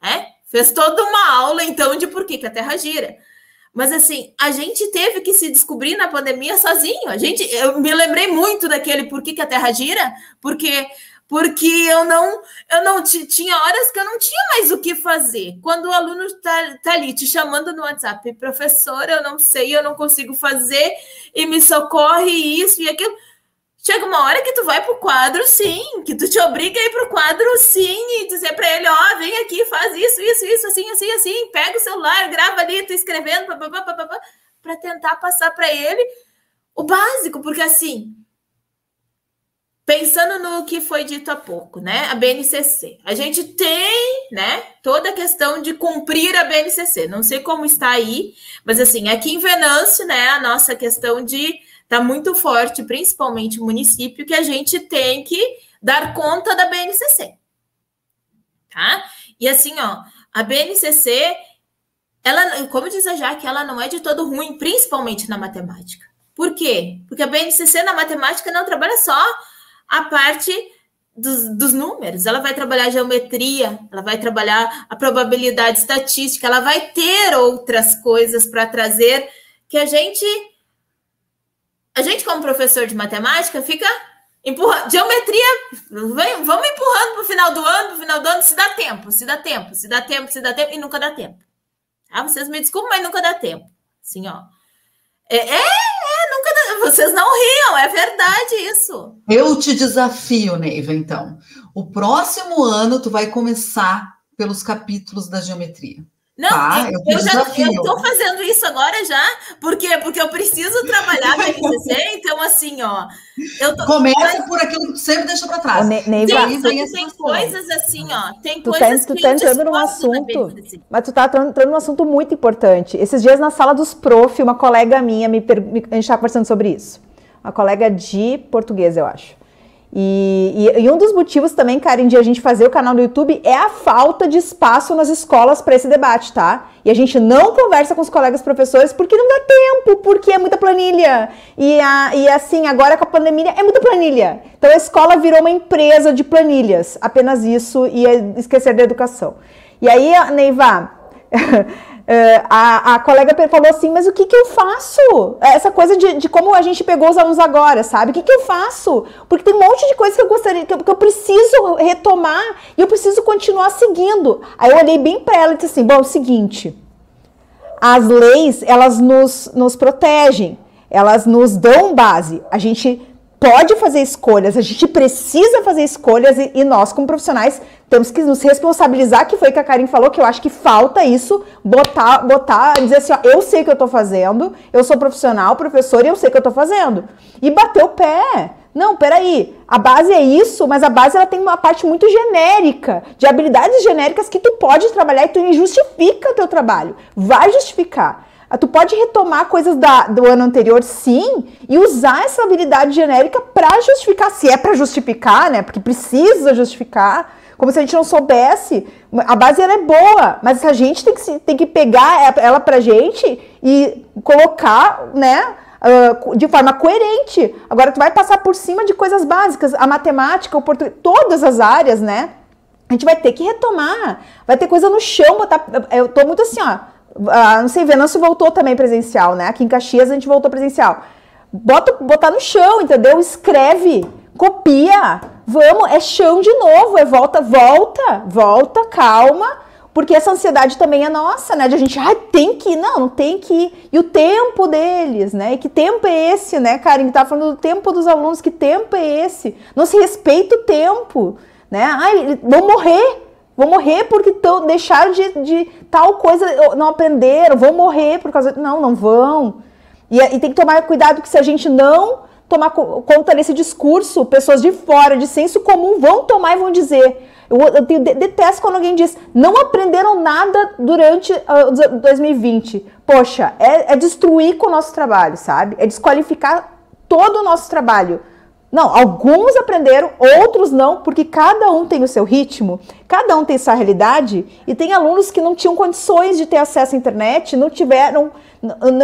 né? Fez toda uma aula, então, de por que, a Terra gira. Mas assim, a gente teve que se descobrir na pandemia sozinho. A gente, eu me lembrei muito daquele por que, que a Terra gira, porque porque eu não eu não tinha horas que eu não tinha mais o que fazer. Quando o aluno está tá ali te chamando no WhatsApp, professor, eu não sei, eu não consigo fazer e me socorre isso e aquilo. Chega uma hora que tu vai pro quadro, sim, que tu te obriga a ir pro quadro, sim, e dizer para ele, ó, oh, vem aqui, faz isso, isso, isso, assim, assim, assim, pega o celular, grava ali, tu escrevendo, para tentar passar para ele o básico, porque assim, pensando no que foi dito há pouco, né? A BNCC. A gente tem, né, toda a questão de cumprir a BNCC. Não sei como está aí, mas assim, aqui em Venâncio, né, a nossa questão de tá muito forte, principalmente o município, que a gente tem que dar conta da BNCC. Tá? E assim, ó, a BNCC, ela, como diz a Jaque, ela não é de todo ruim, principalmente na matemática. Por quê? Porque a BNCC na matemática não trabalha só a parte dos, dos, números, ela vai trabalhar geometria, ela vai trabalhar a probabilidade estatística, ela vai ter outras coisas para trazer que a gente, a gente como professor de matemática fica empurrando, geometria, vem, vamos empurrando para o final do ano, para o final do ano, se dá tempo, se dá tempo, se dá tempo, se dá tempo, e nunca dá tempo. Ah, vocês me desculpem, mas nunca dá tempo. Assim, ó. É, é, é. Vocês não riam, é verdade isso. Eu te desafio, Neiva, então. O próximo ano tu vai começar pelos capítulos da geometria. Não, tá, eu, eu já estou fazendo isso agora já. Por quê? Porque eu preciso trabalhar na NCC, então assim, ó. Tô... Começa por aquilo que sempre deixa para trás. Ne Neiva, tem, tem, tem coisas assim, ó. Tem tu coisas tá, tu tá entrando num assunto, mas tu tá entrando num assunto muito importante. Esses dias na sala dos prof, uma colega minha me, me a gente estava conversando sobre isso. Uma colega de português, eu acho. E, e, e, um dos motivos também, Karen, de a gente fazer o canal no YouTube é a falta de espaço nas escolas para esse debate, tá? E a gente não conversa com os colegas professores porque não dá tempo, porque é muita planilha. E, a, e assim, agora com a pandemia é muita planilha. Então a escola virou uma empresa de planilhas, apenas isso e esquecer da educação. E aí, Neiva. [laughs] Uh, a, a, colega falou assim, mas o que, que eu faço? Essa coisa de, de, como a gente pegou os alunos agora, sabe? O que, que eu faço? Porque tem um monte de coisa que eu gostaria, que eu, que eu preciso retomar e eu preciso continuar seguindo. Aí eu olhei bem para ela e disse assim, bom, é o seguinte, as leis, elas nos, nos protegem, elas nos dão base. A gente pode fazer escolhas, a gente precisa fazer escolhas e, e, nós, como profissionais, temos que nos responsabilizar, que foi que a Karen falou, que eu acho que falta isso, botar, botar, dizer assim, ó, eu sei o que eu tô fazendo, eu sou profissional, professor, e eu sei o que eu tô fazendo. E bater o pé. Não, peraí, a base é isso, mas a base ela tem uma parte muito genérica, de habilidades genéricas que tu pode trabalhar e tu justifica o teu trabalho. Vai justificar. Ah, tu pode retomar coisas da, do ano anterior, sim, e usar essa habilidade genérica para justificar, se é para justificar, né? Porque precisa justificar, como se a gente não soubesse. A base ela é boa, mas a gente tem que, tem que pegar ela pra gente e colocar, né? uh, de forma coerente. Agora, tu vai passar por cima de coisas básicas, a matemática, o português, todas as áreas, né? A gente vai ter que retomar, vai ter coisa no chão, botar. Eu tô muito assim, ó. Uh, não sei, Venâncio voltou também presencial, né? Aqui em Caxias a gente voltou presencial. Bota, botar no chão, entendeu? Escreve, copia. Vamos, é chão de novo, é volta, volta, volta, calma porque essa ansiedade também é nossa, né? De a gente, ah, tem que ir. Não, não tem que ir. E o tempo deles, né? E que tempo é esse, né, Karen? Que tá falando do tempo dos alunos, que tempo é esse? Não se respeita o tempo, né? Ai, vão morrer. Vão morrer porque tão, deixaram de, de tal coisa, não aprenderam, vão morrer por causa. Não, não vão. E, e tem que tomar cuidado que se a gente não tomar conta desse discurso, pessoas de fora, de senso comum, vão tomar e vão dizer eu, eu tenho, detesto quando alguém diz não aprenderam nada durante uh, 2020. Poxa, é, é destruir com o nosso trabalho, sabe? É desqualificar todo o nosso trabalho. Não, alguns aprenderam, outros não, porque cada um tem o seu ritmo, cada um tem sua realidade, e tem alunos que não tinham condições de ter acesso à internet, não tiveram,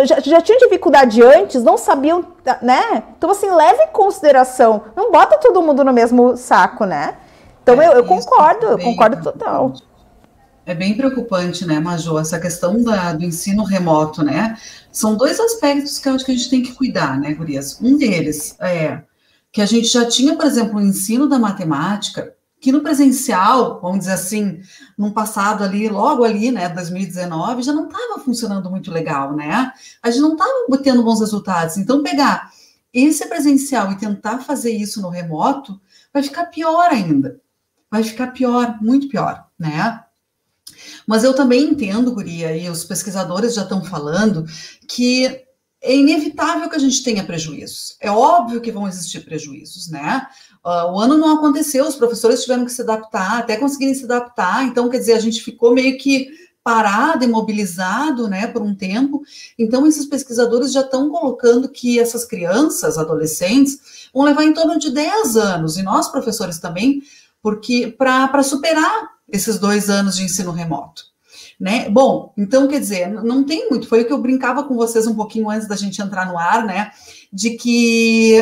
já, já tinham dificuldade antes, não sabiam, né? Então, assim, leve em consideração, não bota todo mundo no mesmo saco, né? Então é, eu, eu concordo, eu concordo total. É bem preocupante, né, Major, essa questão da, do ensino remoto, né? São dois aspectos que eu acho que a gente tem que cuidar, né, Gurias? Um deles é que a gente já tinha, por exemplo, o ensino da matemática, que no presencial, vamos dizer assim, num passado ali, logo ali, né, 2019, já não estava funcionando muito legal, né? A gente não estava tendo bons resultados. Então, pegar esse presencial e tentar fazer isso no remoto vai ficar pior ainda vai ficar pior, muito pior, né? Mas eu também entendo, Guria, e os pesquisadores já estão falando, que é inevitável que a gente tenha prejuízos. É óbvio que vão existir prejuízos, né? Uh, o ano não aconteceu, os professores tiveram que se adaptar, até conseguirem se adaptar, então, quer dizer, a gente ficou meio que parado, imobilizado, né, por um tempo. Então, esses pesquisadores já estão colocando que essas crianças, adolescentes, vão levar em torno de 10 anos, e nós, professores, também porque para superar esses dois anos de ensino remoto. Né? Bom, então quer dizer, não tem muito. Foi o que eu brincava com vocês um pouquinho antes da gente entrar no ar, né? De que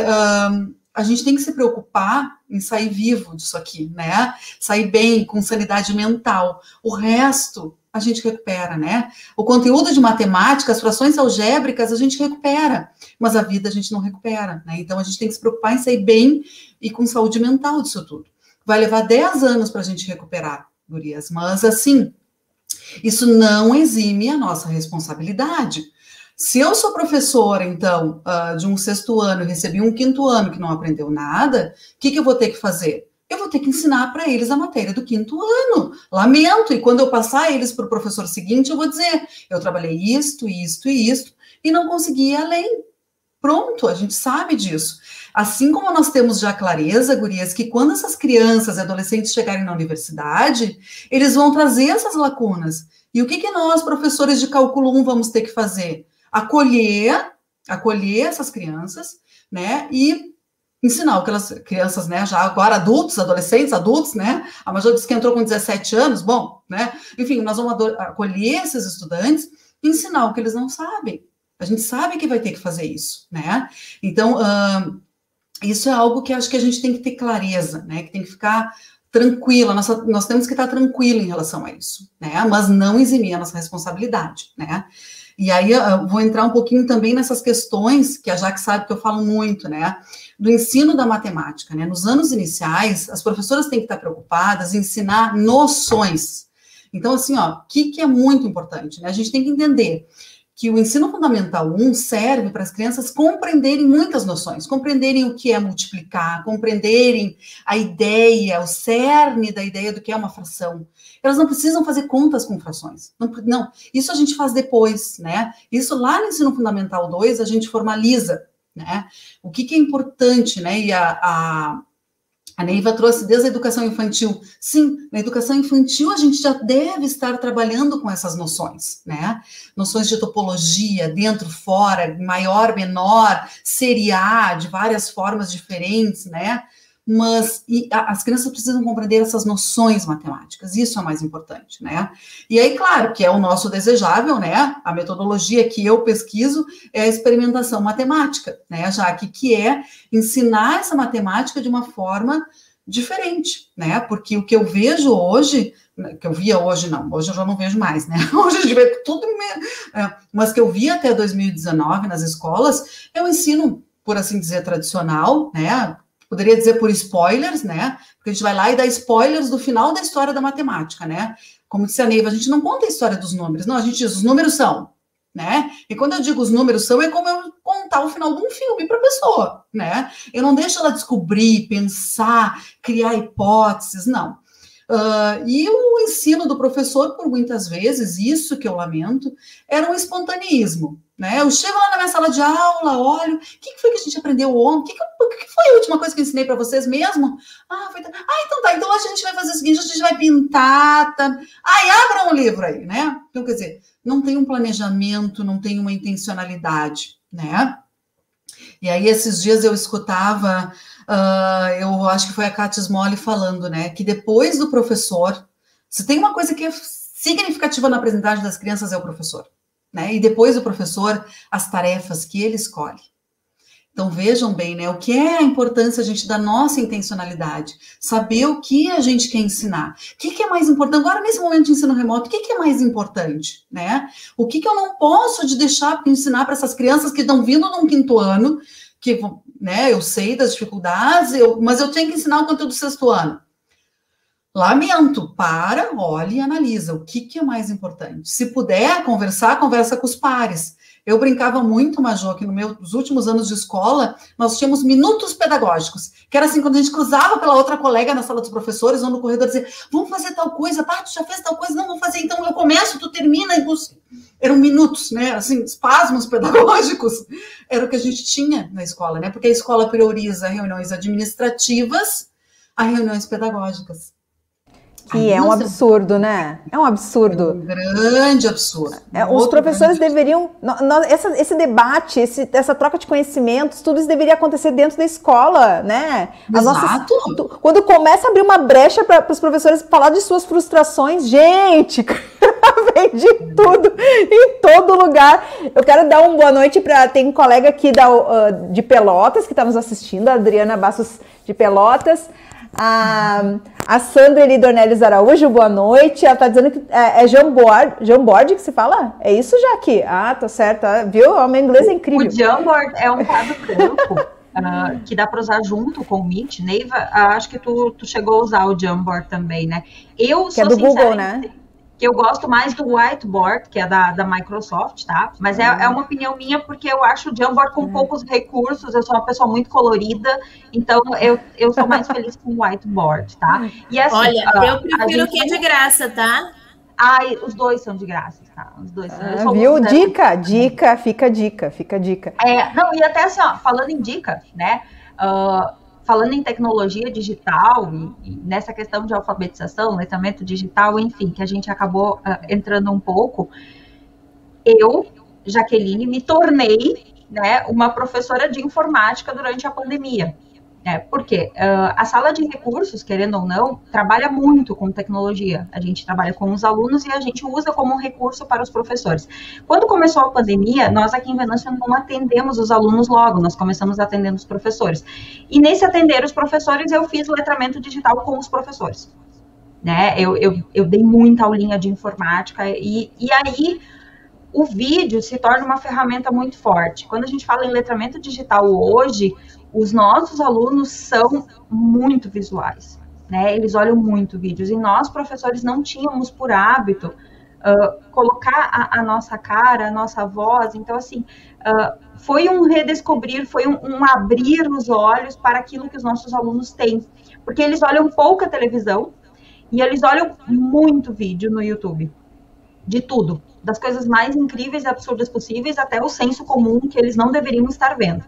a gente tem que se preocupar em sair vivo disso aqui, né? Sair bem, com sanidade mental. O resto a gente recupera, né? O conteúdo de matemática, as frações algébricas, a gente recupera, mas a vida a gente não recupera, né? Então a gente tem que se preocupar em sair bem e com saúde mental disso tudo. Vai levar 10 anos para a gente recuperar, Gurias. Mas, assim, isso não exime a nossa responsabilidade. Se eu sou professora, então, uh, de um sexto ano e recebi um quinto ano que não aprendeu nada, o que, que eu vou ter que fazer? Eu vou ter que ensinar para eles a matéria do quinto ano. Lamento. E quando eu passar eles para o professor seguinte, eu vou dizer: eu trabalhei isto, isto e isto, e não consegui ir além. Pronto, a gente sabe disso. Assim como nós temos já clareza, gurias, que quando essas crianças e adolescentes chegarem na universidade, eles vão trazer essas lacunas. E o que, que nós, professores de cálculo 1, vamos ter que fazer? Acolher, acolher essas crianças, né? E ensinar aquelas crianças, né, já agora adultos, adolescentes, adultos, né, a Major disse que entrou com 17 anos, bom, né, enfim, nós vamos acolher esses estudantes ensinar o que eles não sabem. A gente sabe que vai ter que fazer isso, né, então, isso é algo que acho que a gente tem que ter clareza, né? Que tem que ficar tranquila, nós temos que estar tranquilo em relação a isso, né? Mas não eximir a nossa responsabilidade, né? E aí eu vou entrar um pouquinho também nessas questões que a Jaque sabe que eu falo muito, né? Do ensino da matemática, né? Nos anos iniciais, as professoras têm que estar preocupadas em ensinar noções. Então, assim, ó, o que, que é muito importante, né? A gente tem que entender que o ensino fundamental 1 serve para as crianças compreenderem muitas noções, compreenderem o que é multiplicar, compreenderem a ideia, o cerne da ideia do que é uma fração. Elas não precisam fazer contas com frações. Não, não, isso a gente faz depois, né? Isso lá no ensino fundamental 2 a gente formaliza né? O que, que é importante, né? E a, a, a Neiva trouxe desde a educação infantil. Sim, na educação infantil a gente já deve estar trabalhando com essas noções, né? Noções de topologia, dentro, fora, maior, menor, seriar, de várias formas diferentes, né? Mas as crianças precisam compreender essas noções matemáticas, isso é mais importante, né? E aí, claro, que é o nosso desejável, né? A metodologia que eu pesquiso é a experimentação matemática, né, já que, que é ensinar essa matemática de uma forma diferente, né? Porque o que eu vejo hoje, né, que eu via hoje não, hoje eu já não vejo mais, né? [laughs] Hoje a gente vê tudo, é, mas que eu via até 2019 nas escolas, é o ensino, por assim dizer, tradicional, né? Poderia dizer por spoilers, né? Porque a gente vai lá e dá spoilers do final da história da matemática, né? Como disse a Neiva, a gente não conta a história dos números, não, a gente diz os números são, né? E quando eu digo os números são, é como eu contar o final de um filme para a pessoa, né? Eu não deixo ela descobrir, pensar, criar hipóteses, não. Uh, e o ensino do professor, por muitas vezes, isso que eu lamento, era um espontaneísmo. Né? Eu chego lá na minha sala de aula, olho, o que, foi que a gente aprendeu ontem? O que, que, que, foi a última coisa que eu ensinei para vocês mesmo? Ah, foi... ah, então tá, então hoje a gente vai fazer o seguinte, a gente vai pintar, tá? Ai, abra um livro aí, né? Então, quer dizer, não tem um planejamento, não tem uma intencionalidade, né? E aí, esses dias eu escutava, uh, eu acho que foi a Kátia Smolly falando, né, que depois do professor, se tem uma coisa que é significativa na aprendizagem das crianças, é o professor né? E depois o professor, as tarefas que ele escolhe. Então vejam bem, né? O que é a importância a gente da nossa intencionalidade, saber o que a gente quer ensinar. O que, que é mais importante agora nesse momento de ensino remoto? O que, que é mais importante, né? O que, que eu não posso de deixar para ensinar para essas crianças que estão vindo num quinto ano, que, né? Eu sei das dificuldades, eu, mas eu tenho que ensinar o conteúdo do sexto ano. Lamento, para, olhe e analisa o que, que é mais importante. Se puder conversar, conversa com os pares. Eu brincava muito, Majô, que nos meus últimos anos de escola, nós tínhamos minutos pedagógicos, que era assim, quando a gente cruzava pela outra colega na sala dos professores ou no corredor, dizer, vamos fazer tal coisa, tu já fez tal coisa, não, vamos fazer, então eu começo, tu termina, e eram minutos, né, assim, espasmos [laughs] pedagógicos, era o que a gente tinha na escola, né, porque a escola prioriza reuniões administrativas a reuniões pedagógicas. Que é um absurdo, né? É um absurdo. É um grande absurdo. É, os professores deveriam. essa, esse debate, esse, essa troca de conhecimentos, tudo isso deveria acontecer dentro da escola, né? As Exato. Nossas, quando começa a abrir uma brecha para os professores falar de suas frustrações, gente, [laughs] vem de tudo, em todo lugar. Eu quero dar uma boa noite para. Tem um colega aqui da, uh, de Pelotas que está nos assistindo, a Adriana Bassos de Pelotas. A, a Sandra Eli Dornelles Araújo, boa noite. Ela está dizendo que é, é Jamboard, Jamboard que se fala? É isso, Jaque? Ah, tá certo. Ah, viu? O meu inglês é incrível. O Jamboard é um quadro uh, que dá para usar junto com o Meet. Neiva, uh, acho que tu, tu chegou a usar o Jamboard também, né? Eu que é do Google, né? Que eu gosto mais do whiteboard, que é da, da Microsoft, tá? Mas é, é uma opinião minha, porque eu acho o Jamboard com uhum. poucos recursos, eu sou uma pessoa muito colorida, então eu, eu sou mais feliz com o whiteboard, tá? E assim, Olha, eu prefiro que é de graça, tá? Ai, os dois são de graça, tá? Os dois são. Ah, viu? Dica, dica, fica dica, fica dica. É, não, e até assim, ó, falando em dica, né? Uh, falando em tecnologia digital e, e, nessa questão de alfabetização, letramento digital, enfim, que a gente acabou uh, entrando um pouco, eu, Jaqueline, me tornei né, uma professora de informática durante a pandemia. É, porque uh, a sala de recursos, querendo ou não, trabalha muito com tecnologia. A gente trabalha com os alunos e a gente usa como um recurso para os professores. Quando começou a pandemia, nós aqui em Venâncio não atendemos os alunos logo, nós começamos atendendo os professores. E nesse atender os professores, eu fiz letramento digital com os professores. Né? Eu, eu, eu dei muita aulinha de informática e, e aí o vídeo se torna uma ferramenta muito forte. Quando a gente fala em letramento digital hoje, os nossos alunos são muito visuais, né? Eles olham muito vídeos e nós, professores, não tínhamos por hábito uh, colocar a, a, nossa cara, a nossa voz. Então, assim, uh, foi um redescobrir, foi um, um abrir os olhos para aquilo que os nossos alunos têm, porque eles olham pouca televisão e eles olham muito vídeo no YouTube, de tudo, das coisas mais incríveis e absurdas possíveis até o senso comum que eles não deveriam estar vendo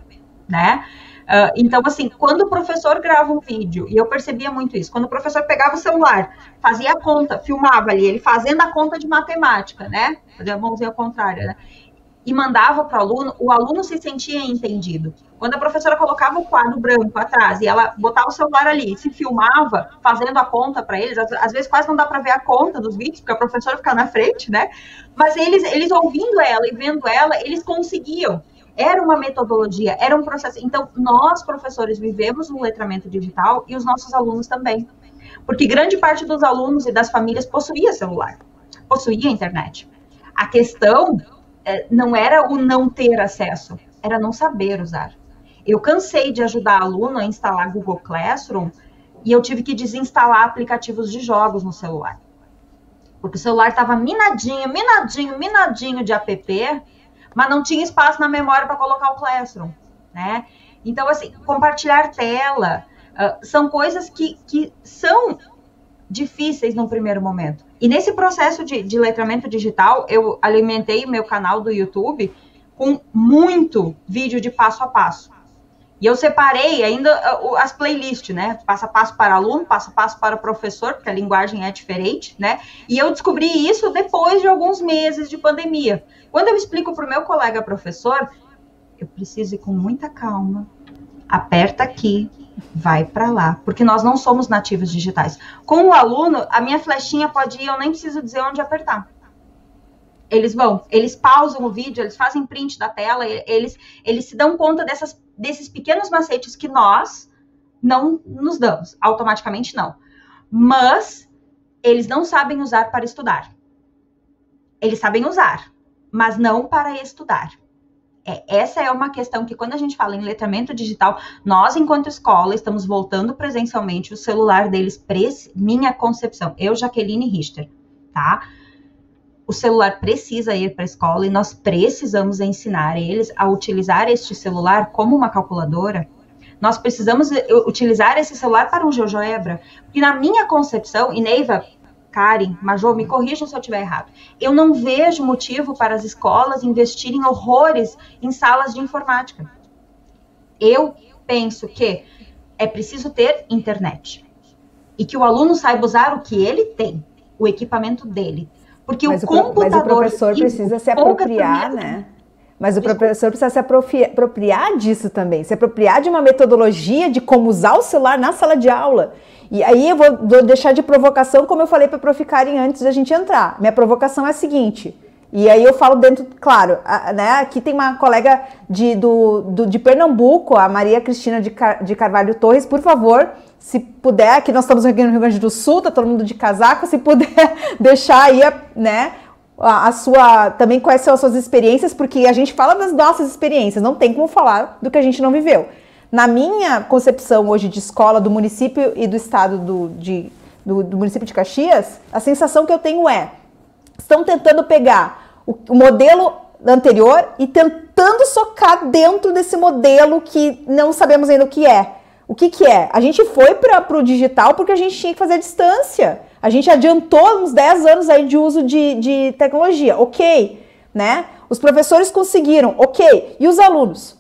né? Uh, então, assim, quando o professor grava um vídeo, e eu percebia muito isso, quando o professor pegava o celular, fazia a conta, filmava ali, ele fazendo a conta de matemática, né? Fazia a mãozinha ao contrário, né? E mandava para o aluno, o aluno se sentia entendido. Quando a professora colocava o quadro branco atrás e ela botava o celular ali, se filmava fazendo a conta para eles, às, às, vezes quase não dá para ver a conta dos vídeos, porque a professora fica na frente, né? Mas eles, eles ouvindo ela e vendo ela, eles conseguiam era uma metodologia, era um processo. Então, nós, professores, vivemos no letramento digital e os nossos alunos também. Porque grande parte dos alunos e das famílias possuía celular, possuía internet. A questão é, não era o não ter acesso, era não saber usar. Eu cansei de ajudar aluno a instalar Google Classroom e eu tive que desinstalar aplicativos de jogos no celular. Porque o celular estava minadinho, minadinho, minadinho de app mas não tinha espaço na memória para colocar o Classroom, né? Então, assim, compartilhar tela uh, são coisas que, que são difíceis no primeiro momento. E nesse processo de, de letramento digital, eu alimentei meu canal do YouTube com muito vídeo de passo a passo. E eu separei ainda as playlists, né? Passo a passo para aluno, passo a passo para professor, porque a linguagem é diferente, né? E eu descobri isso depois de alguns meses de pandemia. Quando eu explico para o meu colega professor, eu preciso ir com muita calma. Aperta aqui, vai para lá, porque nós não somos nativos digitais. Com o aluno, a minha flechinha pode ir, eu nem preciso dizer onde apertar eles vão, eles pausam o vídeo, eles fazem print da tela, eles, eles se dão conta dessas, desses pequenos macetes que nós não nos damos, automaticamente não. Mas eles não sabem usar para estudar. Eles sabem usar, mas não para estudar. É, essa é uma questão que, quando a gente fala em letramento digital, nós, enquanto escola, estamos voltando presencialmente o celular deles, minha concepção, eu, Jaqueline Richter, tá? O celular precisa ir para a escola e nós precisamos ensinar eles a utilizar este celular como uma calculadora. Nós precisamos utilizar esse celular para um GeoGebra. Porque na minha concepção, e Neiva, Karen, Major, me corrijam se eu estiver errado. Eu não vejo motivo para as escolas investirem horrores em salas de informática. Eu penso que é preciso ter internet. E que o aluno saiba usar o que ele tem, o equipamento dele, porque mas o, computador. Mas o professor precisa se apropriar, né? Mas o professor precisa se apropriar disso também, se apropriar de uma metodologia de como usar o celular na sala de aula. E aí eu vou, vou deixar de provocação, como eu falei para a Prof. Karen antes da gente entrar. Minha provocação é a seguinte, e aí eu falo dentro, claro, a, né, aqui tem uma colega de, do, do, de Pernambuco, a Maria Cristina de, Car, de Carvalho Torres, por favor, se puder, aqui nós estamos no Rio Grande do Sul, tá todo mundo de casaco, se puder [laughs] deixar aí, né, a, a, sua, também quais são as suas experiências, porque a gente fala das nossas experiências, não tem como falar do que a gente não viveu. Na minha concepção hoje de escola do município e do estado do, de, do, do município de Caxias, a sensação que eu tenho é, estão tentando pegar o, o modelo anterior e tentando socar dentro desse modelo que não sabemos ainda o que é. O que, que é? A gente foi para o digital porque a gente tinha que fazer a distância. A gente adiantou uns 10 anos aí de uso de, de tecnologia, ok, né? Os professores conseguiram, ok. E os alunos?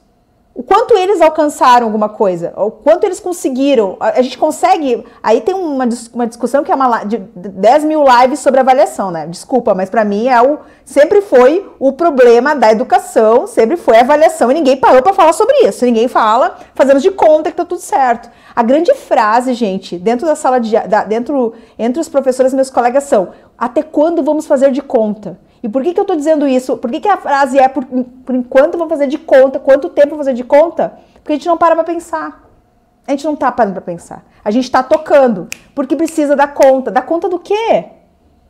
O quanto eles alcançaram alguma coisa, o quanto eles conseguiram. A, gente consegue. Aí tem uma, uma discussão que é uma de 10 mil lives sobre avaliação, né? Desculpa, mas para mim é o, sempre foi o problema da educação, sempre foi a avaliação e ninguém parou para falar sobre isso. Ninguém fala, fazemos de conta que tá tudo certo. A grande frase, gente, dentro da sala de. Da, dentro, entre os professores e meus colegas são: até quando vamos fazer de conta? E por que, que eu estou dizendo isso? Por que, que a frase é por, por enquanto vou fazer de conta? Quanto tempo vou fazer de conta? Porque a gente não para para pensar. A gente não está parando para pensar. A gente está tocando. Porque precisa dar conta. Dar conta do quê?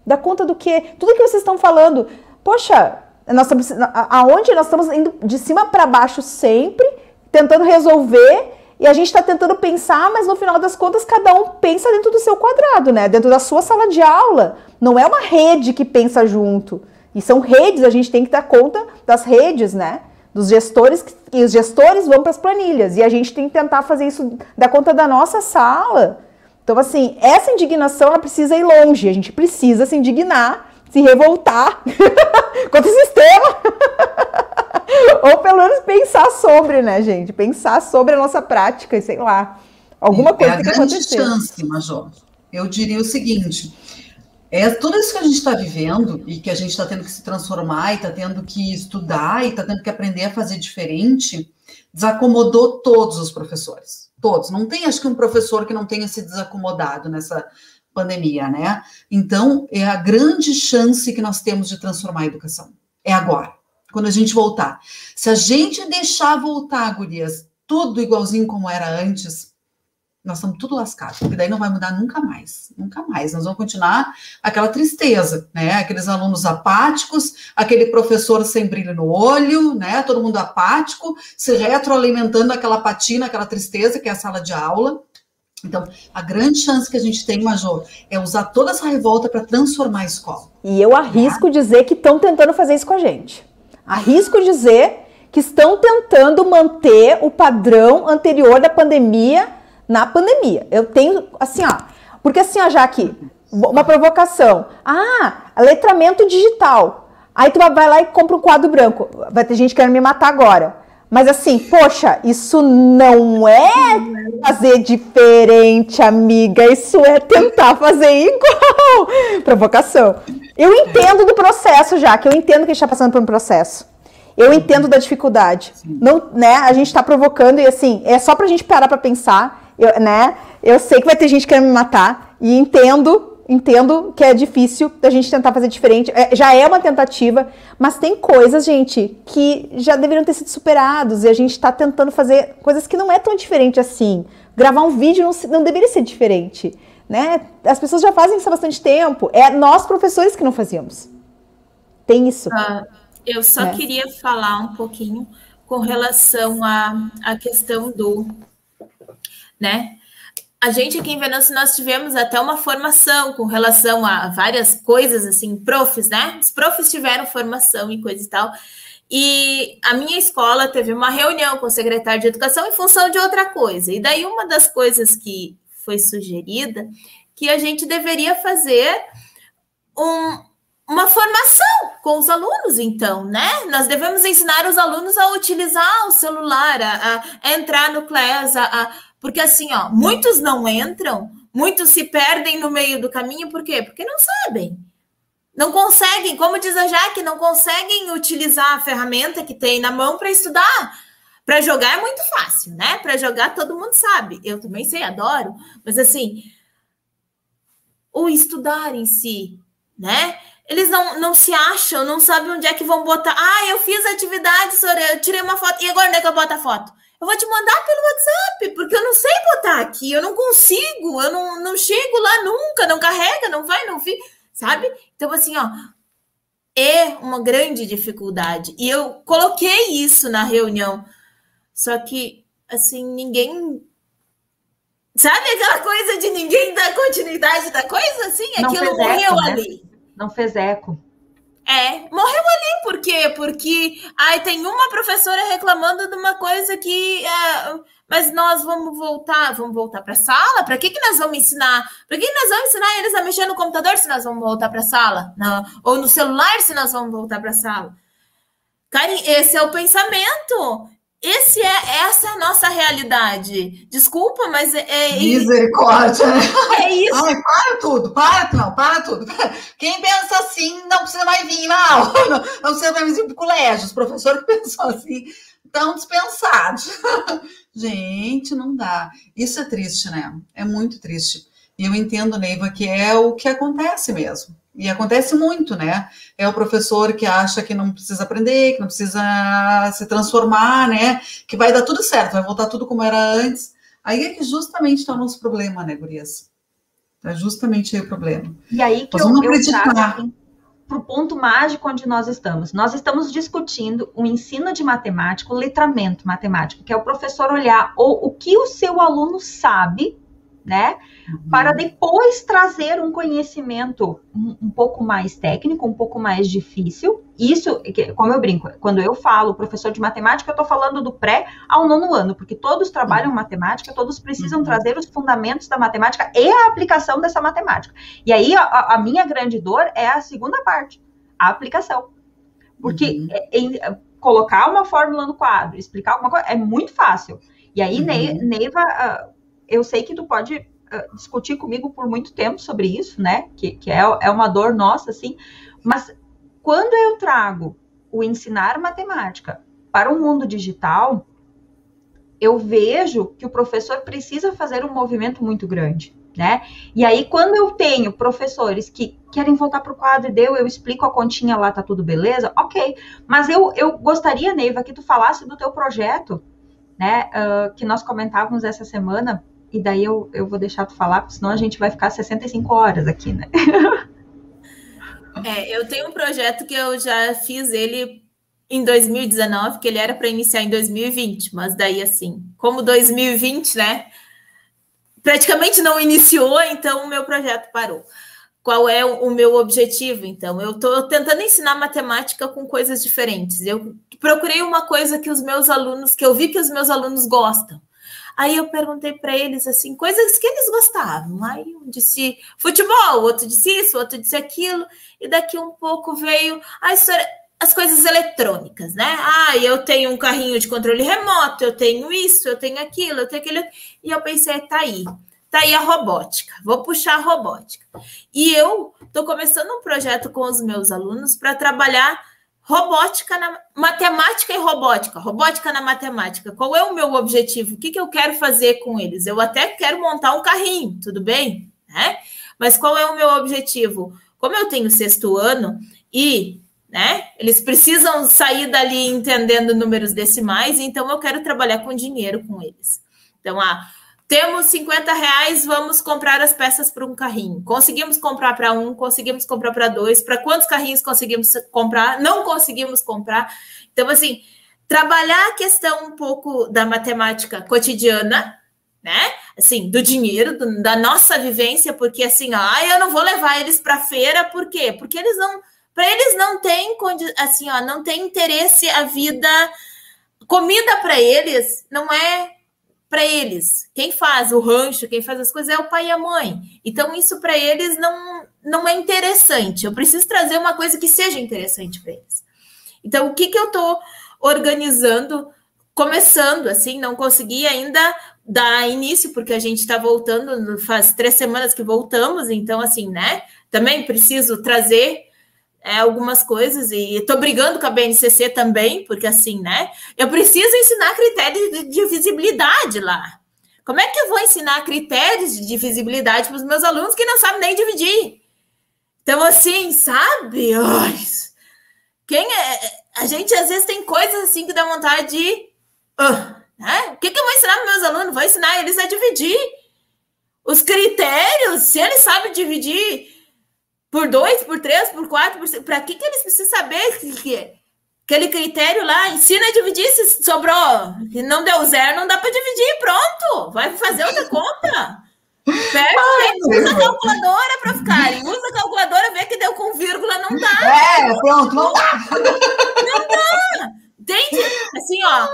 Dar conta do quê? Tudo que vocês estão falando. Poxa, nós estamos, aonde nós estamos indo de cima para baixo sempre, tentando resolver e a gente está tentando pensar, mas no final das contas, cada um pensa dentro do seu quadrado, né? Dentro da sua sala de aula. Não é uma rede que pensa junto. E são redes, a gente tem que dar conta das redes, né? Dos gestores, e os gestores vão para as planilhas. E a gente tem que tentar fazer isso, dar conta da nossa sala. Então, assim, essa indignação ela precisa ir longe. A gente precisa se indignar, se revoltar [laughs] contra o sistema. [laughs] Ou pelo menos pensar sobre, né, gente? Pensar sobre a nossa prática e sei lá. Alguma é, coisa é a tem que acontecer. chance, Major. Eu diria o seguinte: é tudo isso que a gente está vivendo e que a gente está tendo que se transformar e está tendo que estudar e está tendo que aprender a fazer diferente, desacomodou todos os professores. Todos. Não tem, acho que, um professor que não tenha se desacomodado nessa pandemia, né? Então, é a grande chance que nós temos de transformar a educação. É agora, quando a gente voltar. Se a gente deixar voltar, gurias, tudo igualzinho como era antes, nós estamos tudo lascados, porque daí não vai mudar nunca mais, nunca mais. Nós vamos continuar aquela tristeza, né? Aqueles alunos apáticos, aquele professor sem brilho no olho, né? Todo mundo apático, se retroalimentando aquela patina, aquela tristeza que é a sala de aula. Então, a grande chance que a gente tem, Major, é usar toda essa revolta para transformar a escola. E eu arrisco né? dizer que estão tentando fazer isso com a gente. Arrisco dizer que estão tentando manter o padrão anterior da pandemia na pandemia. Eu tenho, assim, ó, porque assim, ó, Jaque, uma provocação. Ah, letramento digital. Aí tu vai lá e compra um quadro branco. Vai ter gente querendo me matar agora. Mas assim, poxa, isso não é fazer diferente, amiga. Isso é tentar fazer igual. [laughs] Provocação. Eu entendo do processo já, que eu entendo que a gente está passando por um processo. Eu entendo da dificuldade. Não, né? A gente está provocando e assim, é só para a gente parar para pensar eu, né? Eu sei que vai ter gente querendo me matar e entendo, entendo que é difícil da gente tentar fazer diferente. É, já é uma tentativa, mas tem coisas, gente, que já deveriam ter sido superados e a gente está tentando fazer coisas que não é tão diferente assim. Gravar um vídeo não, não deveria ser diferente, né? As pessoas já fazem isso há bastante tempo. É nós professores que não fazíamos. Tem isso. Ah, eu só é. queria falar um pouquinho com relação à, à questão do né? A gente aqui em Venâncio, nós tivemos até uma formação com relação a várias coisas, assim, profs, né? Os profs tiveram formação e coisa e tal. E a minha escola teve uma reunião com o secretário de educação em função de outra coisa. E daí uma das coisas que foi sugerida que a gente deveria fazer um, uma formação com os alunos, então, né? Nós devemos ensinar os alunos a utilizar o celular, a, a entrar no CLES, a, a porque assim, ó, muitos não entram, muitos se perdem no meio do caminho, por quê? Porque não sabem. Não conseguem, como diz a Jaque, não conseguem utilizar a ferramenta que tem na mão para estudar. Para jogar é muito fácil, né? Para jogar todo mundo sabe. Eu também sei, adoro. Mas assim, o estudar em si, né? Eles não, não se acham, não sabem onde é que vão botar. Ah, eu fiz atividade, Soraya, eu tirei uma foto. E agora onde é que eu boto a foto? Eu vou te mandar pelo WhatsApp, porque eu não sei botar aqui, eu não consigo, eu não, não chego lá nunca, não carrega, não vai, não fica, sabe? Então, assim, ó, é uma grande dificuldade. E eu coloquei isso na reunião, só que, assim, ninguém. Sabe aquela coisa de ninguém dar continuidade da coisa? Assim, não aquilo morreu né? ali. Não fez eco. É, morreu ali, por quê? Porque aí tem uma professora reclamando de uma coisa que. É, mas nós vamos voltar, vamos voltar para a sala? Para que, que nós vamos ensinar? Para que, que nós vamos ensinar eles a mexer no computador se nós vamos voltar para a sala? Não. Ou no celular se nós vamos voltar para a sala? Esse é o pensamento. Esse é, essa é a nossa realidade. Desculpa, mas é. é Misericórdia! É isso. Ai, para tudo, para, não, para tudo. Quem pensa assim não precisa mais vir na aula, não, não precisa mais vir para o colégio. Os professores que pensam assim estão dispensados. Gente, não dá. Isso é triste, né? É muito triste. E eu entendo, Neiva, que é o que acontece mesmo. E acontece muito, né? É o professor que acha que não precisa aprender, que não precisa se transformar, né? Que vai dar tudo certo, vai voltar tudo como era antes. Aí é que justamente está o nosso problema, né, Gurias? É justamente aí o problema. E aí que nós eu, vamos acreditar. para o ponto mágico onde nós estamos. Nós estamos discutindo o ensino de matemática, o letramento matemático, que é o professor olhar o, o que o seu aluno sabe né? Uhum. Para depois trazer um conhecimento um, um, pouco mais técnico, um pouco mais difícil. Isso, como eu brinco, quando eu falo professor de matemática, eu estou falando do pré ao nono ano, porque todos trabalham uhum. matemática, todos precisam uhum. trazer os fundamentos da matemática e a aplicação dessa matemática. E aí a, a minha grande dor é a segunda parte, a aplicação. Porque uhum. é, é, colocar uma fórmula no quadro, explicar alguma coisa, é muito fácil. E aí, uhum. Neiva, uh, eu sei que tu pode uh, discutir comigo por muito tempo sobre isso, né? Que, que é, é uma dor nossa, assim. Mas quando eu trago o ensinar matemática para o mundo digital, eu vejo que o professor precisa fazer um movimento muito grande né? E aí, quando eu tenho professores que querem voltar para o quadro e deu, eu explico a continha lá, tá tudo beleza, ok. Mas eu, eu gostaria, Neiva, que tu falasse do teu projeto, né? Uh, que nós comentávamos essa semana, e daí eu, eu vou deixar tu falar, porque senão a gente vai ficar 65 horas aqui, né? é, eu tenho um projeto que eu já fiz ele em 2019, que ele era para iniciar em 2020, mas daí assim, como 2020, né? praticamente não iniciou, então o meu projeto parou. Qual é o, meu objetivo? Então, eu estou tentando ensinar matemática com coisas diferentes. Eu procurei uma coisa que os meus alunos, que eu vi que os meus alunos gostam. Aí eu perguntei para eles assim, coisas que eles gostavam. Aí um disse futebol, outro disse isso, outro disse aquilo, e daqui um pouco veio a história, as coisas eletrônicas, né? Ah, eu tenho um carrinho de controle remoto, eu tenho isso, eu tenho aquilo, eu tenho aquilo. E eu pensei, tá aí. Tá aí a robótica. Vou puxar a robótica. E eu tô começando um projeto com os meus alunos para trabalhar robótica na matemática e robótica, robótica na matemática. Qual é o meu objetivo? O que, que eu quero fazer com eles? Eu até quero montar um carrinho, tudo bem? Né? Mas qual é o meu objetivo? Como eu tenho sexto ano e né? Eles precisam sair dali entendendo números decimais, então eu quero trabalhar com dinheiro com eles. Então, ah, temos 50 reais, vamos comprar as peças para um carrinho. Conseguimos comprar para um, conseguimos comprar para dois. Para quantos carrinhos conseguimos comprar? Não conseguimos comprar. Então, assim, trabalhar a questão um pouco da matemática cotidiana, né? Assim, do dinheiro, do, da nossa vivência, porque assim, ah, eu não vou levar eles para feira, por quê? Porque eles não para eles não tem assim, ó, não tem interesse a vida comida para eles não é para eles. Quem faz o rancho, quem faz as coisas é o pai e a mãe. Então isso para eles não não é interessante. Eu preciso trazer uma coisa que seja interessante para eles. Então o que que eu estou organizando, começando assim, não consegui ainda dar início porque a gente está voltando, faz três semanas que voltamos, então assim, né? Também preciso trazer é, algumas coisas e estou brigando com a BNCC também, porque assim, né? Eu preciso ensinar critérios de, de visibilidade lá. Como é que eu vou ensinar critérios de visibilidade para os meus alunos que não sabem nem dividir? Então, assim, sabe? Ai, quem é? A gente às vezes tem coisas assim que dá vontade de. Né? O que, que eu vou ensinar para meus alunos? Vou ensinar eles a dividir. Os critérios, se eles sabem dividir por dois, por três, por quatro, por Para que, que eles precisam saber que, que aquele critério lá? Ensina a dividir se sobrou. Se não deu zero, não dá para dividir. Pronto. Vai fazer outra conta. Pega, usa a calculadora para ficarem. Usa a calculadora, vê que deu com vírgula, não dá. É, pronto, não dá. Não dá. Entende? Assim, ó.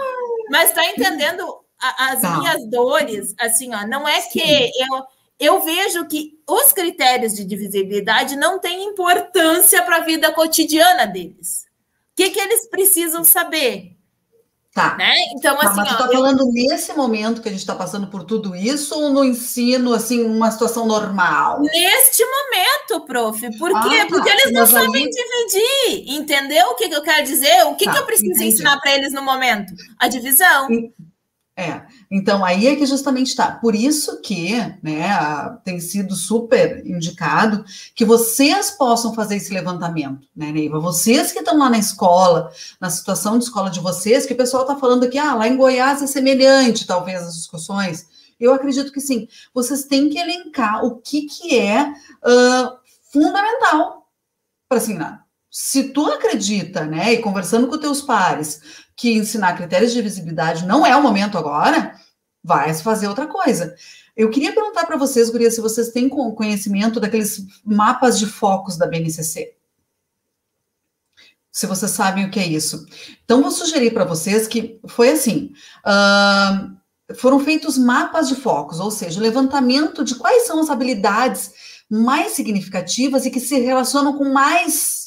Mas tá entendendo as tá. minhas dores? Assim, ó. Não é Sim. que eu eu vejo que os critérios de divisibilidade não têm importância para a vida cotidiana deles. O que, que eles precisam saber? Tá. Né? Então, tá, assim, mas tu está eu... falando nesse momento que a gente está passando por tudo isso ou no ensino, assim, uma situação normal? Neste momento, prof. Por ah, quê? Tá. Porque eles não mas sabem aí... dividir. Entendeu o que, que eu quero dizer? O que, tá, que eu preciso entendi. ensinar para eles no momento? A divisão. É, então aí é que justamente está. Por isso que né, tem sido super indicado que vocês possam fazer esse levantamento, né, Neiva? Vocês que estão lá na escola, na situação de escola de vocês, que o pessoal está falando aqui, ah, lá em Goiás é semelhante, talvez, as discussões. Eu acredito que sim. Vocês têm que elencar o que, que é uh, fundamental para assinar. Se tu acredita, né, e conversando com teus pares, que ensinar critérios de visibilidade não é o momento agora, vai fazer outra coisa. Eu queria perguntar para vocês, Guria, se vocês têm conhecimento daqueles mapas de focos da BNCC. Se vocês sabem o que é isso. Então, vou sugerir para vocês que foi assim: uh, foram feitos mapas de focos, ou seja, levantamento de quais são as habilidades mais significativas e que se relacionam com mais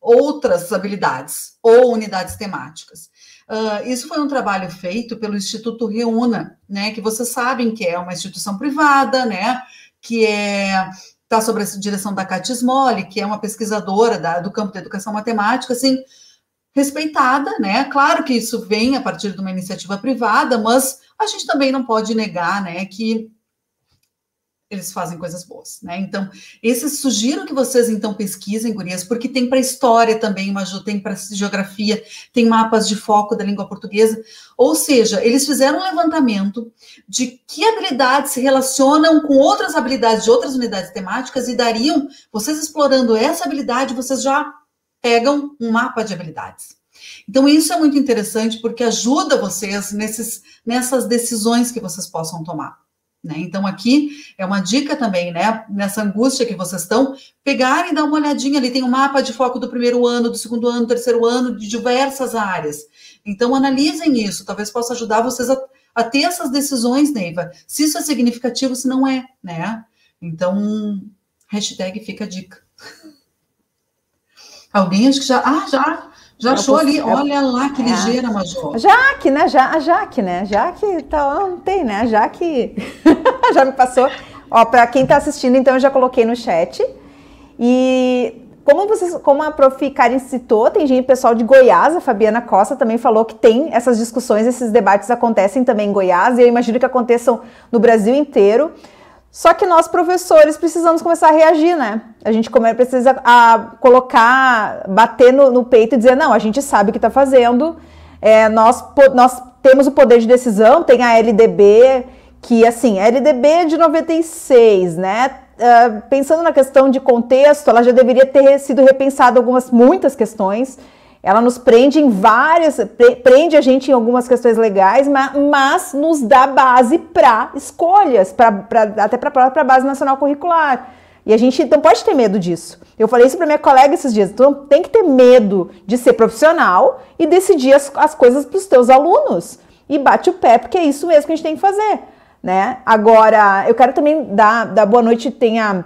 outras habilidades ou unidades temáticas. Uh, isso foi um trabalho feito pelo Instituto Reúna, né, que vocês sabem que é uma instituição privada, né, que é está sob a direção da Katia Smolli, que é uma pesquisadora da, do campo da educação matemática, assim, respeitada, né? Claro que isso vem a partir de uma iniciativa privada, mas a gente também não pode negar, né, que eles fazem coisas boas, né? Então, esses sugiro que vocês então pesquisem, gurias, porque tem para história também, uma tem para geografia, tem mapas de foco da língua portuguesa. Ou seja, eles fizeram um levantamento de que habilidades se relacionam com outras habilidades de outras unidades temáticas e dariam, vocês explorando essa habilidade, vocês já pegam um mapa de habilidades. Então, isso é muito interessante porque ajuda vocês nesses, nessas decisões que vocês possam tomar. Né? Então, aqui é uma dica também, né? Nessa angústia que vocês estão, pegarem e dar uma olhadinha ali. Tem um mapa de foco do primeiro ano, do segundo ano, do terceiro ano, de diversas áreas. Então, analisem isso. Talvez possa ajudar vocês a, a ter essas decisões, Neiva. Se isso é significativo, se não é, né? Então, hashtag fica a dica. [laughs] Alguém acho que já. Ah, já. Já achou ali, olha lá que é. ligeira, Major. Jaque, né? Já, a Jaque, né? Jaque, tá, não tem, né? A Jaque [laughs] já me passou. Ó, para quem está assistindo, então eu já coloquei no chat. E como, vocês, como a prof. Karen citou, tem gente, pessoal de Goiás, a Fabiana Costa também falou que tem essas discussões, esses debates acontecem também em Goiás, e eu imagino que aconteçam no Brasil inteiro. Só que nós, professores, precisamos começar a reagir, né? A gente precisa a, colocar, bater no, no, peito e dizer, não, a gente sabe o que está fazendo, é, nós, nós temos o poder de decisão, tem a LDB, que assim, a LDB é de 96, né? Uh, pensando na questão de contexto, ela já deveria ter sido repensada algumas, muitas questões, ela nos prende em várias, prende a gente em algumas questões legais, mas, mas nos dá base para escolhas, pra, pra, até para a própria base nacional curricular. E a gente não pode ter medo disso. Eu falei isso para minha colega esses dias. Então tem que ter medo de ser profissional e decidir as, as coisas para os teus alunos. E bate o pé, porque é isso mesmo que a gente tem que fazer. Né? Agora, eu quero também dar, dar boa noite. Tem a,